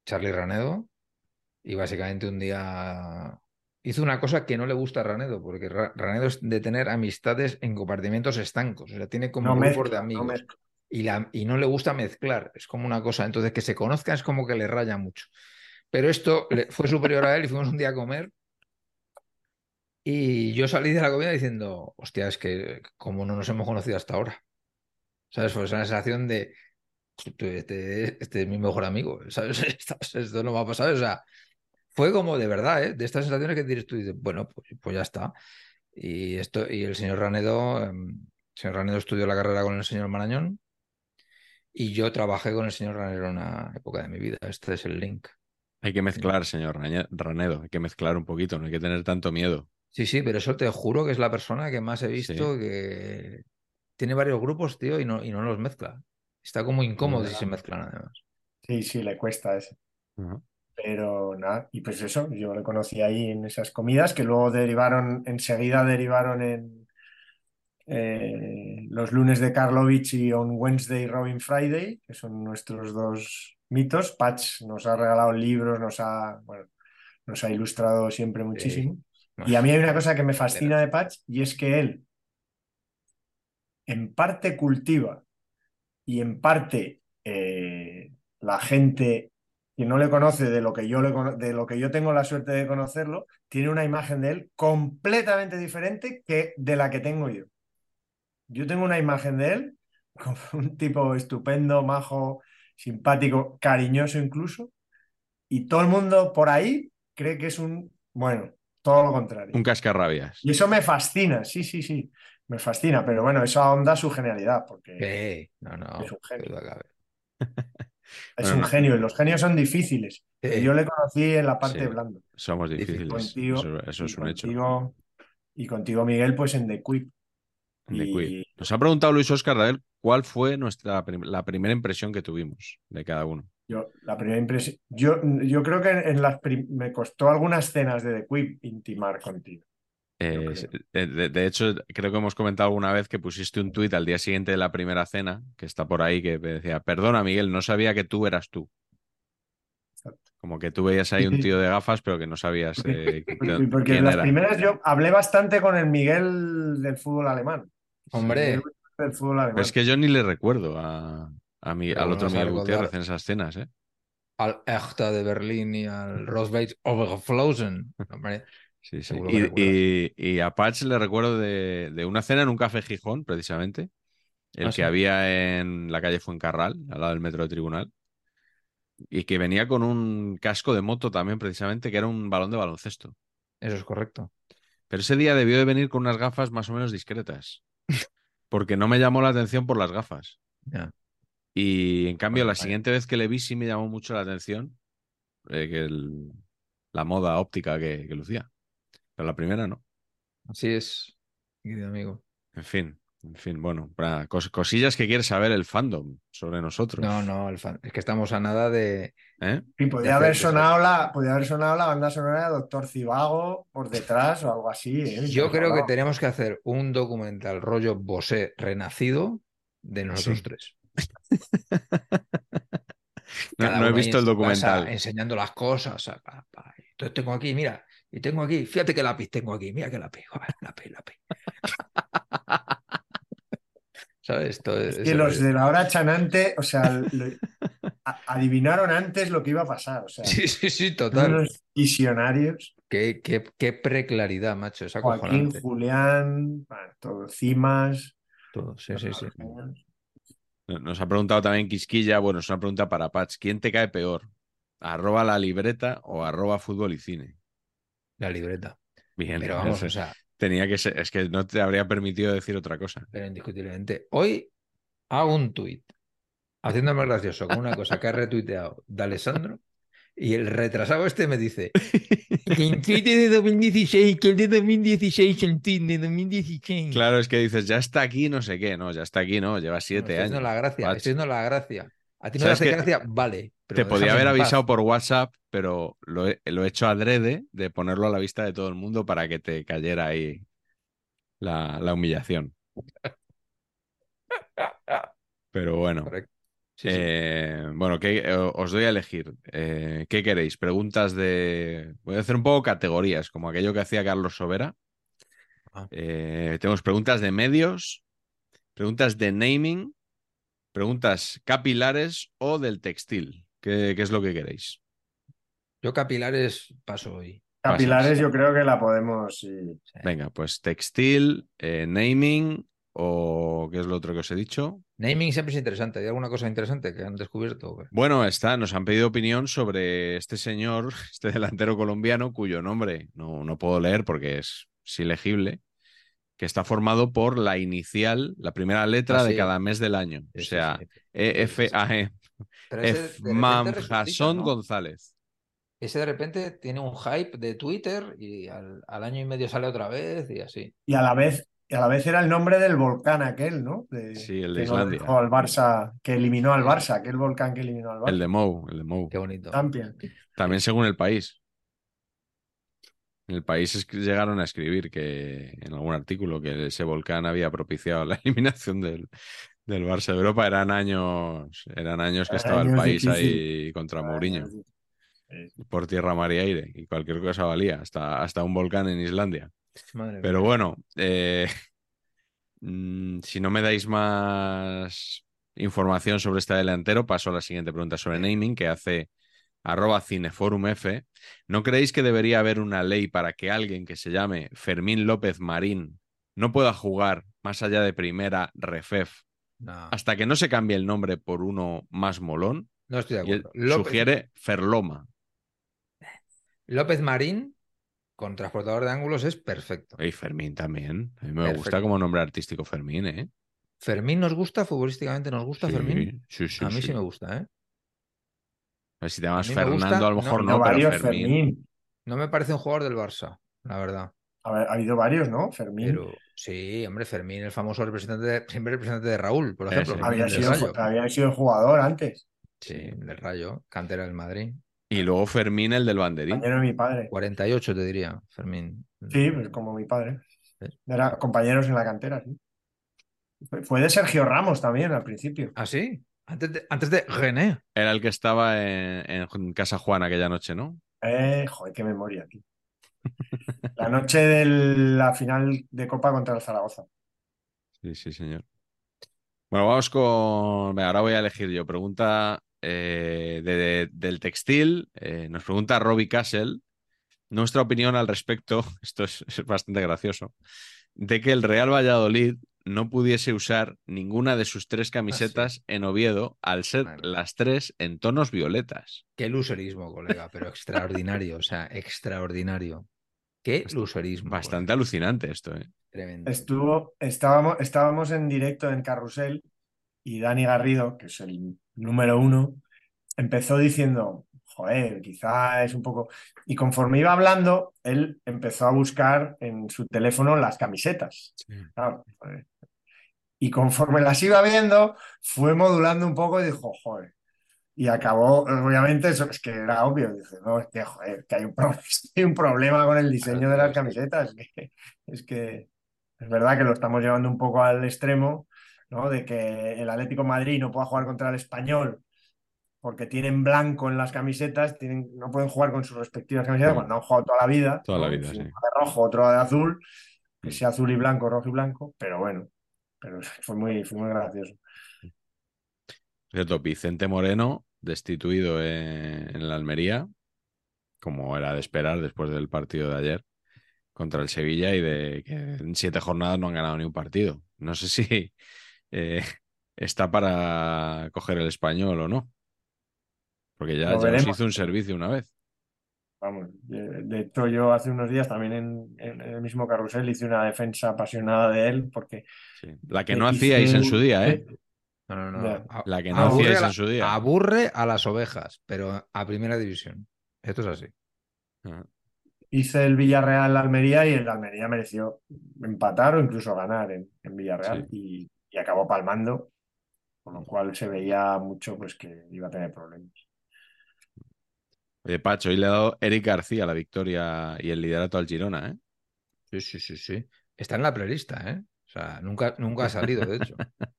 Charlie Ranedo y básicamente un día hizo una cosa que no le gusta a Ranedo, porque Ra- Ranedo es de tener amistades en compartimentos estancos, o sea, tiene como No mezcla, de amigos y, la, y no le gusta mezclar, es como una cosa, entonces que se conozcan es como que le raya mucho. Pero esto le- fue superior a él y fuimos un día a comer y yo salí de la comida diciendo, hostia, es que como no nos hemos conocido hasta ahora. ¿Sabes? Fue esa sensación de, "Tú, este, este es mi mejor amigo, ¿sabes? Esto, esto no me ha pasado, o sea, fue como de verdad, ¿eh? De estas sensaciones que tienes tú y dices, bueno, pues, pues ya está. Y esto, y el señor Ranedo, em, el señor Ranedo estudió la carrera con el señor Marañón y yo trabajé con el señor Ranedo en una época de mi vida. Este es el link. Hay que mezclar, señor Ranedo, hay que mezclar un poquito, no hay que tener tanto miedo. Sí, sí, pero eso te juro que es la persona que más he visto Sí. que tiene varios grupos, tío, y no, y no los mezcla. Está como incómodo si se mezclan además. Sí, sí, le cuesta eso. Pero nada, y pues eso, yo le conocí ahí en esas comidas que luego derivaron, enseguida derivaron en eh, los lunes de Karlovich y On Wednesday Robin Friday, que son nuestros dos mitos. Patch nos ha regalado libros, nos ha, bueno, nos ha ilustrado siempre muchísimo. Y a mí hay una cosa que me fascina de Patch y es que él en parte cultiva y en parte eh, la gente que no le conoce de lo que yo le de lo que yo tengo la suerte de conocerlo, tiene una imagen de él completamente diferente que de la que tengo yo. Yo tengo una imagen de él como un tipo estupendo, majo, simpático, cariñoso incluso, y todo el mundo por ahí cree que es un, bueno, todo lo contrario. Un cascarrabias. Y eso me fascina, sí, sí, sí, me fascina, pero bueno, eso ahonda su genialidad, porque Sí, no, no. Es un genio. es Bueno, un no. genio y los genios son difíciles. Sí. Yo le conocí en la parte Sí. blanda. Somos Difícil. difíciles. Contigo, Eso, es un hecho. contigo- Y contigo, Miguel, pues en The Quip. Y-. Nos ha preguntado Luis Oscar Rael cuál fue nuestra la primera impresión que tuvimos de cada uno. Yo, la primera impresión. Yo, yo creo que en las me costó algunas cenas de The Quip intimar contigo. Eh, de, hecho, creo que hemos comentado alguna vez que pusiste un tuit al día siguiente de la primera cena, que está por ahí, que decía, perdona Miguel, no sabía que tú eras tú. Exacto. Como que tú veías ahí un tío de gafas, pero que no sabías eh, Porque, porque quién en las era. primeras yo hablé bastante con el Miguel del fútbol alemán. Hombre. Del fútbol alemán. Es que yo ni le recuerdo a, a mi- al ¿cómo otro Miguel? Gutiérrez en esas cenas, ¿eh? Al Echta de Berlín y al Rosbach Overflosen. Hombre, Sí, sí. Y, y- y a Patch le recuerdo de, de una cena en un café Gijón, precisamente, el Ah, que sí. había en la calle Fuencarral, al lado del metro de Tribunal, y que venía con un casco de moto también, precisamente, que era un balón de baloncesto. eso es correcto. Pero ese día debió de venir con unas gafas más o menos discretas, porque no me llamó la atención por las gafas. Y en cambio, Bueno, la siguiente vez que le vi sí me llamó mucho la atención eh, que el- la moda óptica que, que lucía. Pero la primera no. Así es, querido amigo. En fin, en fin, bueno, para cos- cosillas que quiere saber el fandom sobre nosotros. No, no, el fan- es que estamos a nada de. ¿Eh? De podía hacer- haber sonado la, podía haber sonado la banda sonora de Doctor Cibago por detrás o algo así. ¿eh? Yo creo que tenemos que hacer un documental rollo Bosé renacido de nosotros Sí. tres. No, no he visto el documental. enseñando las cosas. sa- pa, pa. Entonces tengo aquí, mira, y tengo aquí, fíjate qué lápiz tengo aquí, mira qué lápiz, joder, lápiz, lápiz. ¿Sabes? Esto es, Es que los de la hora chanante, o sea, lo- a- adivinaron antes lo que iba a pasar. O sea, Sí, sí, sí, total. unos visionarios. Qué, qué, qué preclaridad, macho, es Joaquín. Julián, bueno, todo, Cimas. Todo, sí, sí, sí. Nos ha preguntado también Quisquilla, bueno, es una pregunta para Patch. ¿Quién te cae peor? ¿Arroba la libreta o arroba fútbol y cine? La libreta. Bien, Pero vamos, o sea, tenía que ser, es que no te habría permitido decir otra cosa. pero indiscutiblemente. Hoy hago un tuit haciéndome gracioso con una cosa que ha retuiteado de Alessandro Y el retrasado este me dice que el tweet de 2016, que el de 2016, el tweet de 2016. Claro, es que dices, ya está aquí, no sé qué, no, ya está aquí, no, lleva No, siete estoy haciendo años. la gracia, estoy haciendo la gracia. A ti no te ¿Sabes hace gracia, vale. pero Te podía haber avisado por WhatsApp, pero lo he, lo he hecho adrede de ponerlo a la vista de todo el mundo para que te cayera ahí la, la humillación. Pero bueno, Correcto. Sí, sí. eh, bueno, ¿qué- os doy a elegir. Eh, ¿qué queréis? Preguntas de... Voy a hacer un poco categorías, como aquello que hacía Carlos Sobera. Ah. Eh, tenemos preguntas de medios, preguntas de naming, preguntas capilares o del textil. ¿Qué, qué es lo que queréis? Yo capilares paso hoy. Capilares Pasas. yo creo que la podemos... sí. Venga, pues textil, eh, naming o ¿qué es lo otro que os he dicho? Naming siempre es interesante. ¿Hay alguna cosa interesante que han descubierto? Bueno, está, nos han pedido opinión sobre este señor, este delantero colombiano, cuyo nombre no, no puedo leer porque es, es ilegible, que está formado por la inicial, la primera letra Ah, de cada mes del año. Sí, O sea, sí. E-F-A-E, Pero ese de repente Efmam resucita, Jason ¿no? González. Ese de repente tiene un hype de Twitter y al, al año y medio sale otra vez y así. Y a la vez, y a la vez era el nombre del volcán aquel, ¿no? De- Sí, el de no Islandia. dejó al Barça, que eliminó al Barça, aquel volcán que eliminó al Barça. El de Mou, el de Mou. Qué bonito. Champions. También según el país. En el país llegaron a escribir que en algún artículo que ese volcán había propiciado la eliminación del, del Barça de Europa. Eran años, eran años que estaba el país ahí contra Mourinho, por tierra, mar y aire, y cualquier cosa valía, hasta, hasta un volcán en Islandia. Madre Pero mía. bueno, eh, mm, si no me dais más información sobre este delantero, paso a la siguiente pregunta sobre naming que hace arroba cineforum F. ¿No creéis que debería haber una ley para que alguien que se llame Fermín López Marín no pueda jugar más allá de primera refef No, hasta que no se cambie el nombre por uno más molón? no estoy de acuerdo. López, sugiere Ferloma. López Marín con transportador de ángulos es perfecto. Y Fermín también. A mí me Perfecto. gusta como nombre artístico Fermín, ¿eh? Fermín nos gusta, futbolísticamente nos gusta Sí, Fermín. sí, sí, A mí sí. me gusta, ¿eh? A ver si te llamas A Fernando, gusta- a lo mejor no, no, pero varios Fermín. Fermín. No me parece un jugador del Barça, la verdad. A ver, ha habido varios, ¿no? Fermín. Pero sí, hombre, Fermín, el famoso representante de, siempre representante de Raúl, por ejemplo. Fermín había, sido, había sido jugador antes. Sí, del Rayo, cantera del Madrid. Y luego Fermín, el del banderín. Compañero de mi padre. 48 te diría, Fermín. Sí, pues como mi padre. Era compañeros en la cantera, sí. Fue- Fue de Sergio Ramos también al principio. Ah, sí. Antes de, antes de René. Era el que estaba en, en Casa Juan aquella noche, ¿no? Eh, joder, qué memoria, tío. La noche de la final de Copa contra el Zaragoza. Sí, sí, señor. Bueno, vamos con. Venga, ahora voy a elegir yo. Pregunta eh, de- de- del textil. Eh, nos pregunta Robbie Castle. Nuestra opinión al respecto, esto es, es bastante gracioso, de que el Real Valladolid no pudiese usar ninguna de sus tres camisetas en Oviedo al ser Vale. las tres en tonos violetas. Qué luserismo, colega, pero extraordinario, o sea, extraordinario. Qué luserismo. Bastante alucinante esto, ¿eh? Tremendo. Estuvo, estábamos, estábamos en directo en Carrusel y Dani Garrido, que es el número uno, empezó diciendo, joder, quizá es un poco... Y conforme iba hablando, él empezó a buscar en su teléfono las camisetas. Claro, joder. Y conforme las iba viendo, fue modulando un poco y dijo, joder. Y acabó, obviamente, eso es que era obvio. Dice, no, es que, joder, que hay un, pro- hay un problema con el diseño de las camisetas. que- es que es verdad que lo estamos llevando un poco al extremo, ¿no? De que el Atlético de Madrid no pueda jugar contra el Español porque tienen blanco en las camisetas, tienen, no pueden jugar con sus respectivas camisetas Mm. cuando han jugado toda la vida. Toda la vida, sí. uno de rojo, otro de azul, que sea azul y blanco, rojo y blanco, pero bueno, pero fue muy, fue muy gracioso. Cierto, Vicente Moreno, destituido en, en la Almería, como era de esperar después del partido de ayer contra el Sevilla y de que en siete jornadas no han ganado ni un partido. No sé si eh, está para coger el español o no. Porque ya, ya nos hizo un servicio una vez. Vamos, de, de hecho yo hace unos días también en, en el mismo carrusel hice una defensa apasionada de él porque Sí. La que le no hacíais en su día, ¿eh? No, no, no. Ya. A- La que no aburre hacíais la- en su día. Aburre a las ovejas, pero a primera división. Esto es así. Ah, Hice el Villarreal Almería y el Almería mereció empatar o incluso ganar en, en Villarreal y, y acabó palmando, con lo cual se veía mucho pues que iba a tener problemas. Oye, Pacho, hoy le ha dado Eric García la victoria y el liderato al Girona, ¿eh? Sí, sí, sí, sí. Está en la playlista, ¿eh? O sea, nunca, nunca ha salido, de hecho.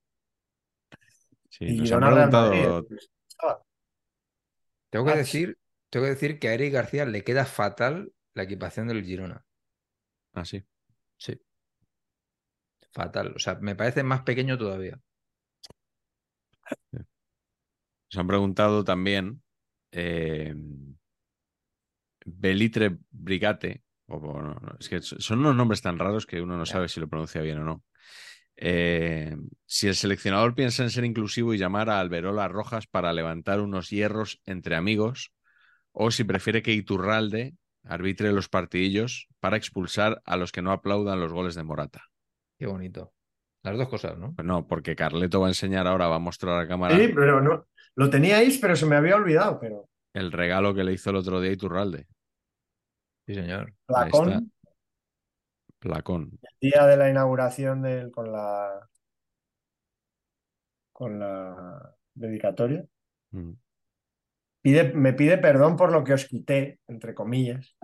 Sí, Y nos han preguntado. Estaba- Tengo que Ah, decir, tengo que decir que a Eric García le queda fatal la equipación del Girona. Ah, sí. Sí. Fatal. O sea, me parece más pequeño todavía. Nos han preguntado también eh, Belitre Brigate, o, o no, no, es que son unos nombres tan raros que uno no sabe si lo pronuncia bien o no. Eh, si el seleccionador piensa en ser inclusivo y llamar a Alberola Rojas para levantar unos hierros entre amigos, o si prefiere que Iturralde arbitre los partidillos para expulsar a los que no aplaudan los goles de Morata. Qué bonito. Las dos cosas, ¿no? Pues no, porque Carleto va a enseñar ahora, va a mostrar a cámara Sí, pero no, lo teníais, pero se me había olvidado, pero el regalo que le hizo el otro día Iturralde. Sí, señor. Placón, está. Placón. el día de la inauguración del, con la con la dedicatoria, Mm. pide, me pide perdón por lo que os quité, entre comillas,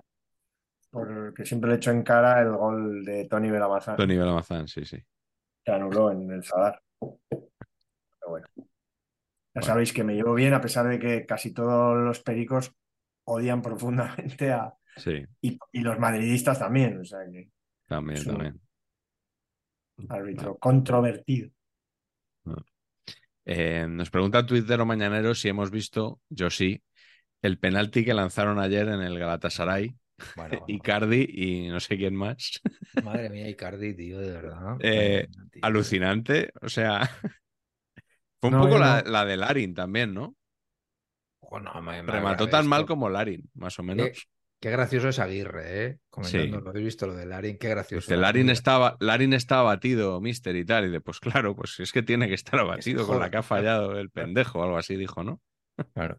porque siempre le echo en cara el gol de Tony Belamazán, Tony Belamazán, sí, sí. que anuló en el Sadar. Pero bueno, ya Bueno. sabéis que me llevo bien, a pesar de que casi todos los pericos odian profundamente a... Sí, Y, y los madridistas también, o sea que también, también. árbitro controvertido. Eh, nos pregunta el tuitero mañanero si hemos visto, yo sí, el penalti que lanzaron ayer en el Galatasaray, Bueno, bueno. Icardi y no sé quién más. Madre mía, Icardi, tío, de verdad. Eh. Alucinante, o sea, fue un No, poco la, no. la de Larin también, ¿no? Bueno, me- me Remató tan mal como Larin, más o menos. Qué gracioso es Aguirre, ¿eh? Comentando, Sí. ¿lo habéis visto lo de Larin? Qué gracioso. Dice, la Larin estaba, Larin está abatido, mister, y tal. Y de, pues claro, pues es que tiene que estar abatido con la que ha fallado el pendejo, o algo así dijo, ¿no? Claro.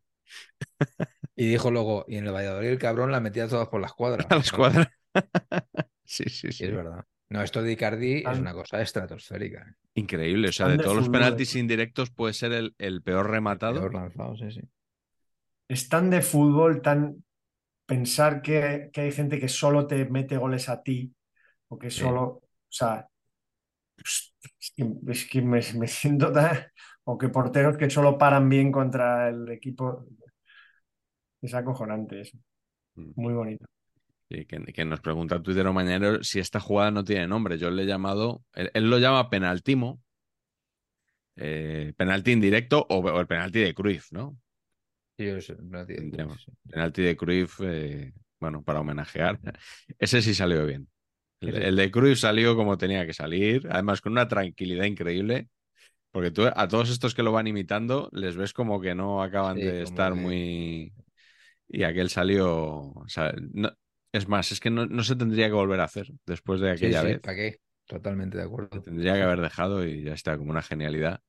Y dijo luego, y en el Valladolid el cabrón la metía todas por la escuadra. A la escuadra. sí, sí, Y sí. es verdad. No, esto de Icardi es una cosa estratosférica. ¿eh? Increíble. O sea, de todos los fútbol, penaltis indirectos puede ser el, el peor rematado. Peor lanzado, sí, sí. Es tan de fútbol, tan pensar que, que hay gente que solo te mete goles a ti, o que Sí. solo, o sea, es que, es que me, me siento tan, o que porteros que solo paran bien contra el equipo. Es acojonante eso, Mm. muy bonito. Sí, que, que nos pregunta el tuitero mañanero si esta jugada no tiene nombre. Yo le he llamado, él, él lo llama penaltimo, eh, penalti indirecto o, o el penalti de Cruyff, ¿no? Sí, es-. Penalti de Cruyff, eh, bueno, para homenajear. Ese sí salió bien. El, de Cruyff salió como tenía que salir, además con una tranquilidad increíble, porque tú a todos estos que lo van imitando les ves como que no acaban Sí, de estar que- muy... Y aquel salió... o sea, no- Es más, es que no, no se tendría que volver a hacer después de Sí, aquella sí, vez. ¿para qué? Totalmente de Se acuerdo. tendría que haber dejado y ya está, como una genialidad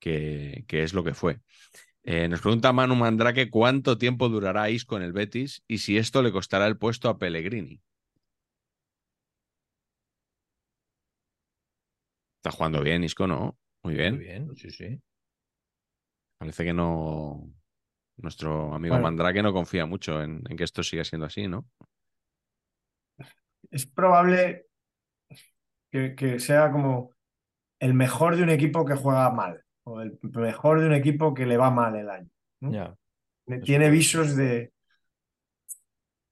que, que es lo que fue. Eh, nos pregunta Manu Mandrake cuánto tiempo durará Isco en el Betis y si esto le costará el puesto a Pellegrini. Está jugando bien, Isco, ¿no? Muy bien. Muy bien, sí, sí. Parece que no. Nuestro amigo Bueno. Mandrake no confía mucho en, en que esto siga siendo así, ¿no? Es probable que, que sea como el mejor de un equipo que juega mal, o el mejor de un equipo que le va mal el año. Tiene visos de,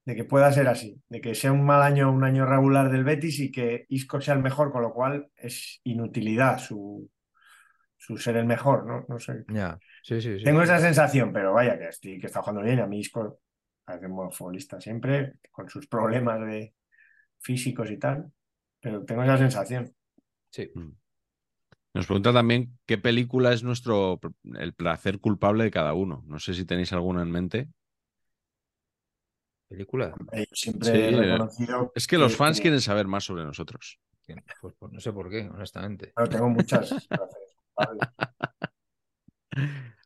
de que pueda ser así, de que sea un mal año, un año regular del Betis y que Isco sea el mejor, con lo cual es inutilidad su, su ser el mejor, ¿no? No sé. Ya. Sí, sí, sí. Tengo esa sensación, pero vaya que, estoy, que está jugando bien. A mí Isco parece un buen futbolista siempre, con sus problemas de físicos y tal, pero tengo esa sensación. Sí. Nos pregunta también qué película es nuestro el placer culpable de cada uno. No sé si tenéis alguna en mente. ¿Película? Eh, Yo siempre Sí, he reconocido Es que los fans que- quieren saber más sobre nosotros. Pues, pues no sé por qué, honestamente. Bueno, tengo muchas placeres culpables.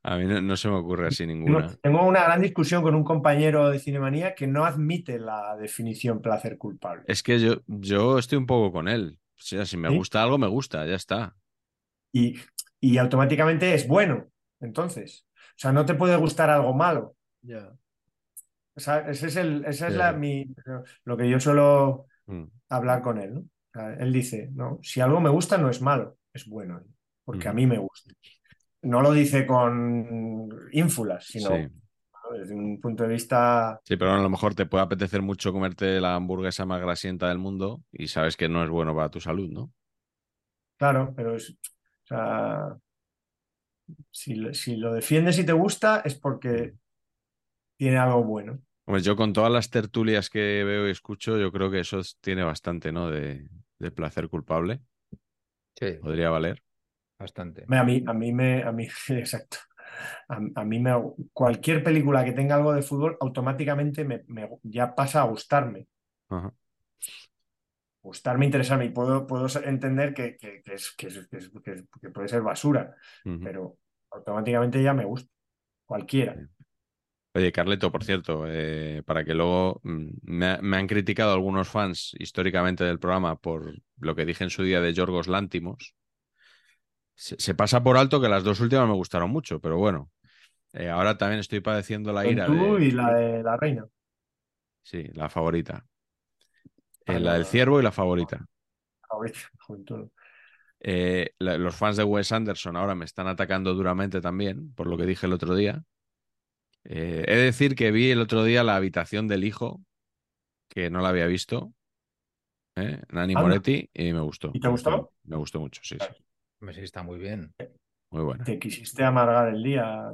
A mí no, no se me ocurre así ninguna. tengo una gran discusión con un compañero de Cinemanía que no admite la definición placer culpable. Es que yo, yo estoy un poco con él. O sea, si me ¿Sí? gusta algo, me gusta, ya está. Y, y automáticamente es bueno. Entonces, o sea, no te puede gustar algo malo. O sea, ese es el, esa es Sí. la, mi, lo que yo suelo Mm, hablar con él, ¿no? O sea, él dice, no, si algo me gusta no es malo, es bueno, porque a mí me gusta. No lo dice con ínfulas, sino desde un punto de vista, Sí, pero a lo mejor te puede apetecer mucho comerte la hamburguesa más grasienta del mundo y sabes que no es bueno para tu salud, ¿no? claro, pero es, o sea, si, lo- si lo defiendes y te gusta es porque tiene algo bueno. Hombre, yo con todas las tertulias que veo y escucho, yo creo que eso es- tiene bastante, ¿no? De, de placer culpable. Sí, Podría valer. Bastante. A mí, a mí me, a mí, exacto. A, a mí me, cualquier película que tenga algo de fútbol automáticamente me, me- ya pasa a gustarme. Ajá. Gustarme, interesarme. Y puedo, puedo entender que, que- que es, que, es- que puede ser basura, pero automáticamente ya me gusta. Cualquiera. Oye, Carleto, por cierto, eh, para que luego mm, me, me han criticado algunos fans históricamente del programa por lo que dije en su día de Yorgos Lántimos. Se, se pasa por alto que las dos últimas me gustaron mucho, pero bueno, eh, ahora también estoy padeciendo la ira tú de... y la de la reina. Sí, la favorita. Eh, Ah, la del ciervo y la favorita. Juventud. Eh, la- los fans de Wes Anderson ahora me están atacando duramente también, por lo que dije el otro día. Eh, he de decir que vi el otro día La habitación del hijo, que no la había visto, ¿eh? Nani Anda. Moretti, y me gustó. ¿Y te gustó? Me gustó mucho, sí, sí. Sí, está muy bien. Muy buena. Te quisiste amargar el día.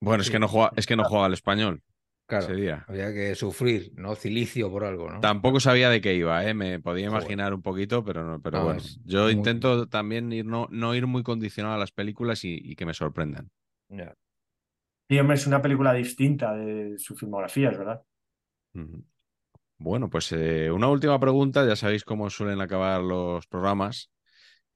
Bueno, es que no juega, es que no juega al español Claro, ese día. había que sufrir, ¿no? Cilicio por algo, ¿no? Tampoco sabía de qué iba, ¿eh? Me podía Joder. imaginar un poquito, pero no, pero No, bueno. Yo muy- intento también ir, no, no ir muy condicionado a las películas y, y que me sorprendan. Sí, hombre, es una película distinta de su filmografía, es verdad. Bueno, pues eh, una última pregunta, ya sabéis cómo suelen acabar los programas.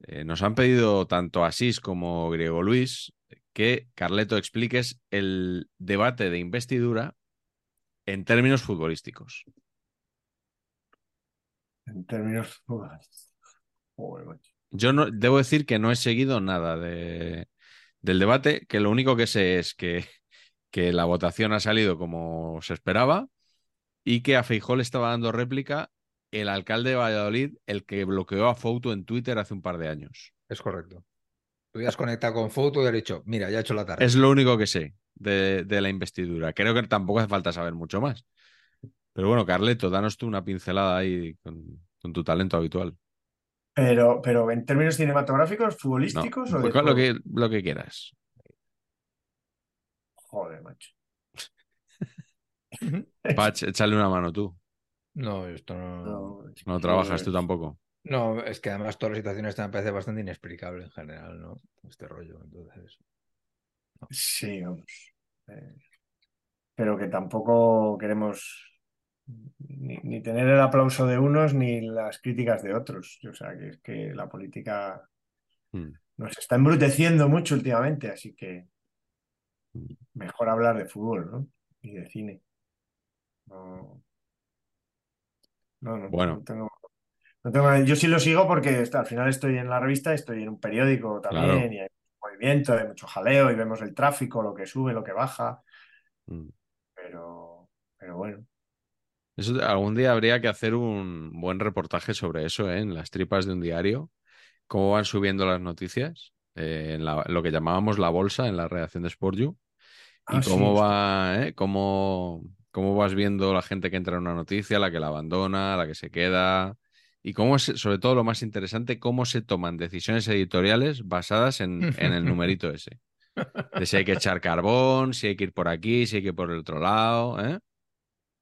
Eh, nos han pedido tanto Asís como Griego Luis que Carleto expliques el debate de investidura en términos futbolísticos. En términos. Macho. Yo no, debo decir que no he seguido nada de, del debate, que lo único que sé es que, que la votación ha salido como se esperaba y que a Feijó le estaba dando réplica el alcalde de Valladolid, el que bloqueó a Fouto en Twitter hace un par de años. Es correcto. Tú ya has conectado con foto y has dicho, mira, ya he hecho la tarea. Es lo único que sé de, de la investidura. Creo que tampoco hace falta saber mucho más. Pero bueno, Carleto, danos tú una pincelada ahí con, con tu talento habitual. Pero, pero en términos cinematográficos, No, futbolísticos o de pues con lo que, lo que quieras. Joder, macho. Patch, échale una mano tú. No, esto no... No, es No trabajas tú tampoco. No, es que además todas las situaciones esta me parece bastante inexplicable en general, ¿no? Este rollo, entonces. Sí, vamos. Eh, pero que tampoco queremos ni, ni tener el aplauso de unos ni las críticas de otros. O sea, que es que la política Mm. nos está embruteciendo mucho últimamente, así que Mm. mejor hablar de fútbol, ¿no? Y de cine. No, no, no, Bueno. no tengo, no tengo- yo sí lo sigo porque está- al final estoy en la revista, estoy en un periódico también Claro. y hay movimiento, hay mucho jaleo y vemos el tráfico, lo que sube, lo que baja, Mm. pero, pero bueno. Eso, algún día habría que hacer un buen reportaje sobre eso, ¿eh? En las tripas de un diario, cómo van subiendo las noticias, eh, en la- lo que llamábamos la bolsa en la redacción de Sport You, y Ah, cómo va, ¿eh? Cómo, cómo vas viendo la gente que entra en una noticia, la que la abandona, la que se queda, y cómo, se- sobre todo lo más interesante, cómo se toman decisiones editoriales basadas en, en el numerito ese. De si hay que echar carbón, si hay que ir por aquí, si hay que ir por el otro lado, ¿eh?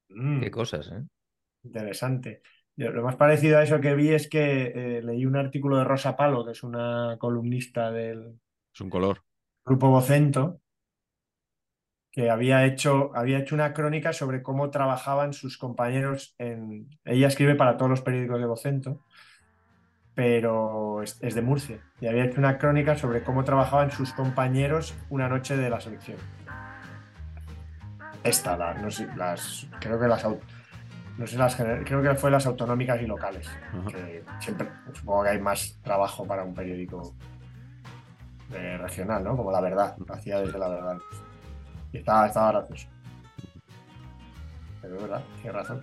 Mm, Qué cosas, ¿eh? interesante. Yo- lo más parecido a eso que vi es que eh, leí un artículo de Rosa Palo, que es una columnista del Es un color. grupo Vocento, que había hecho, había hecho una crónica sobre cómo trabajaban sus compañeros en... Ella escribe para todos los periódicos de Vocento pero es, es de Murcia y había hecho una crónica sobre cómo trabajaban sus compañeros una noche de la selección. Esta, la- no sé, las, creo que las, no sé las, creo que fue las autonómicas y locales, Ajá. que siempre supongo que hay más trabajo para un periódico eh, regional, ¿no? Como La Verdad, lo hacía desde La Verdad. Y estaba, estaba gracioso. Pero es verdad, tiene razón.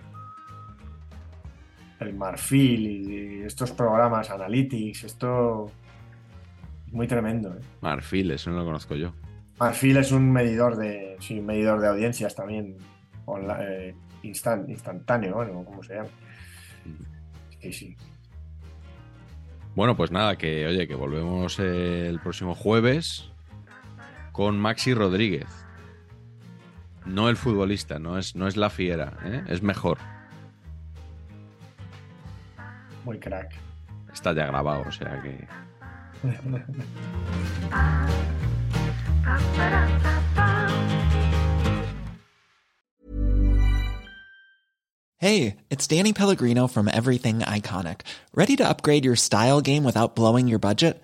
El Marfil y estos programas, Analytics, esto es muy tremendo. ¿eh? Marfil, eso no lo conozco yo. Marfil es un medidor de, sí, un medidor de audiencias también, onla- eh, instan- instantáneo, bueno, ¿cómo se llama? Sí, sí. Bueno, pues nada, que oye, que volvemos el próximo jueves con Maxi Rodríguez. No el futbolista, no es, no es la fiera, ¿eh? es mejor. Muy crack. Está ya grabado, o sea que. Hey, it's Danny Pellegrino from Everything Iconic. Ready to upgrade your style game without blowing your budget?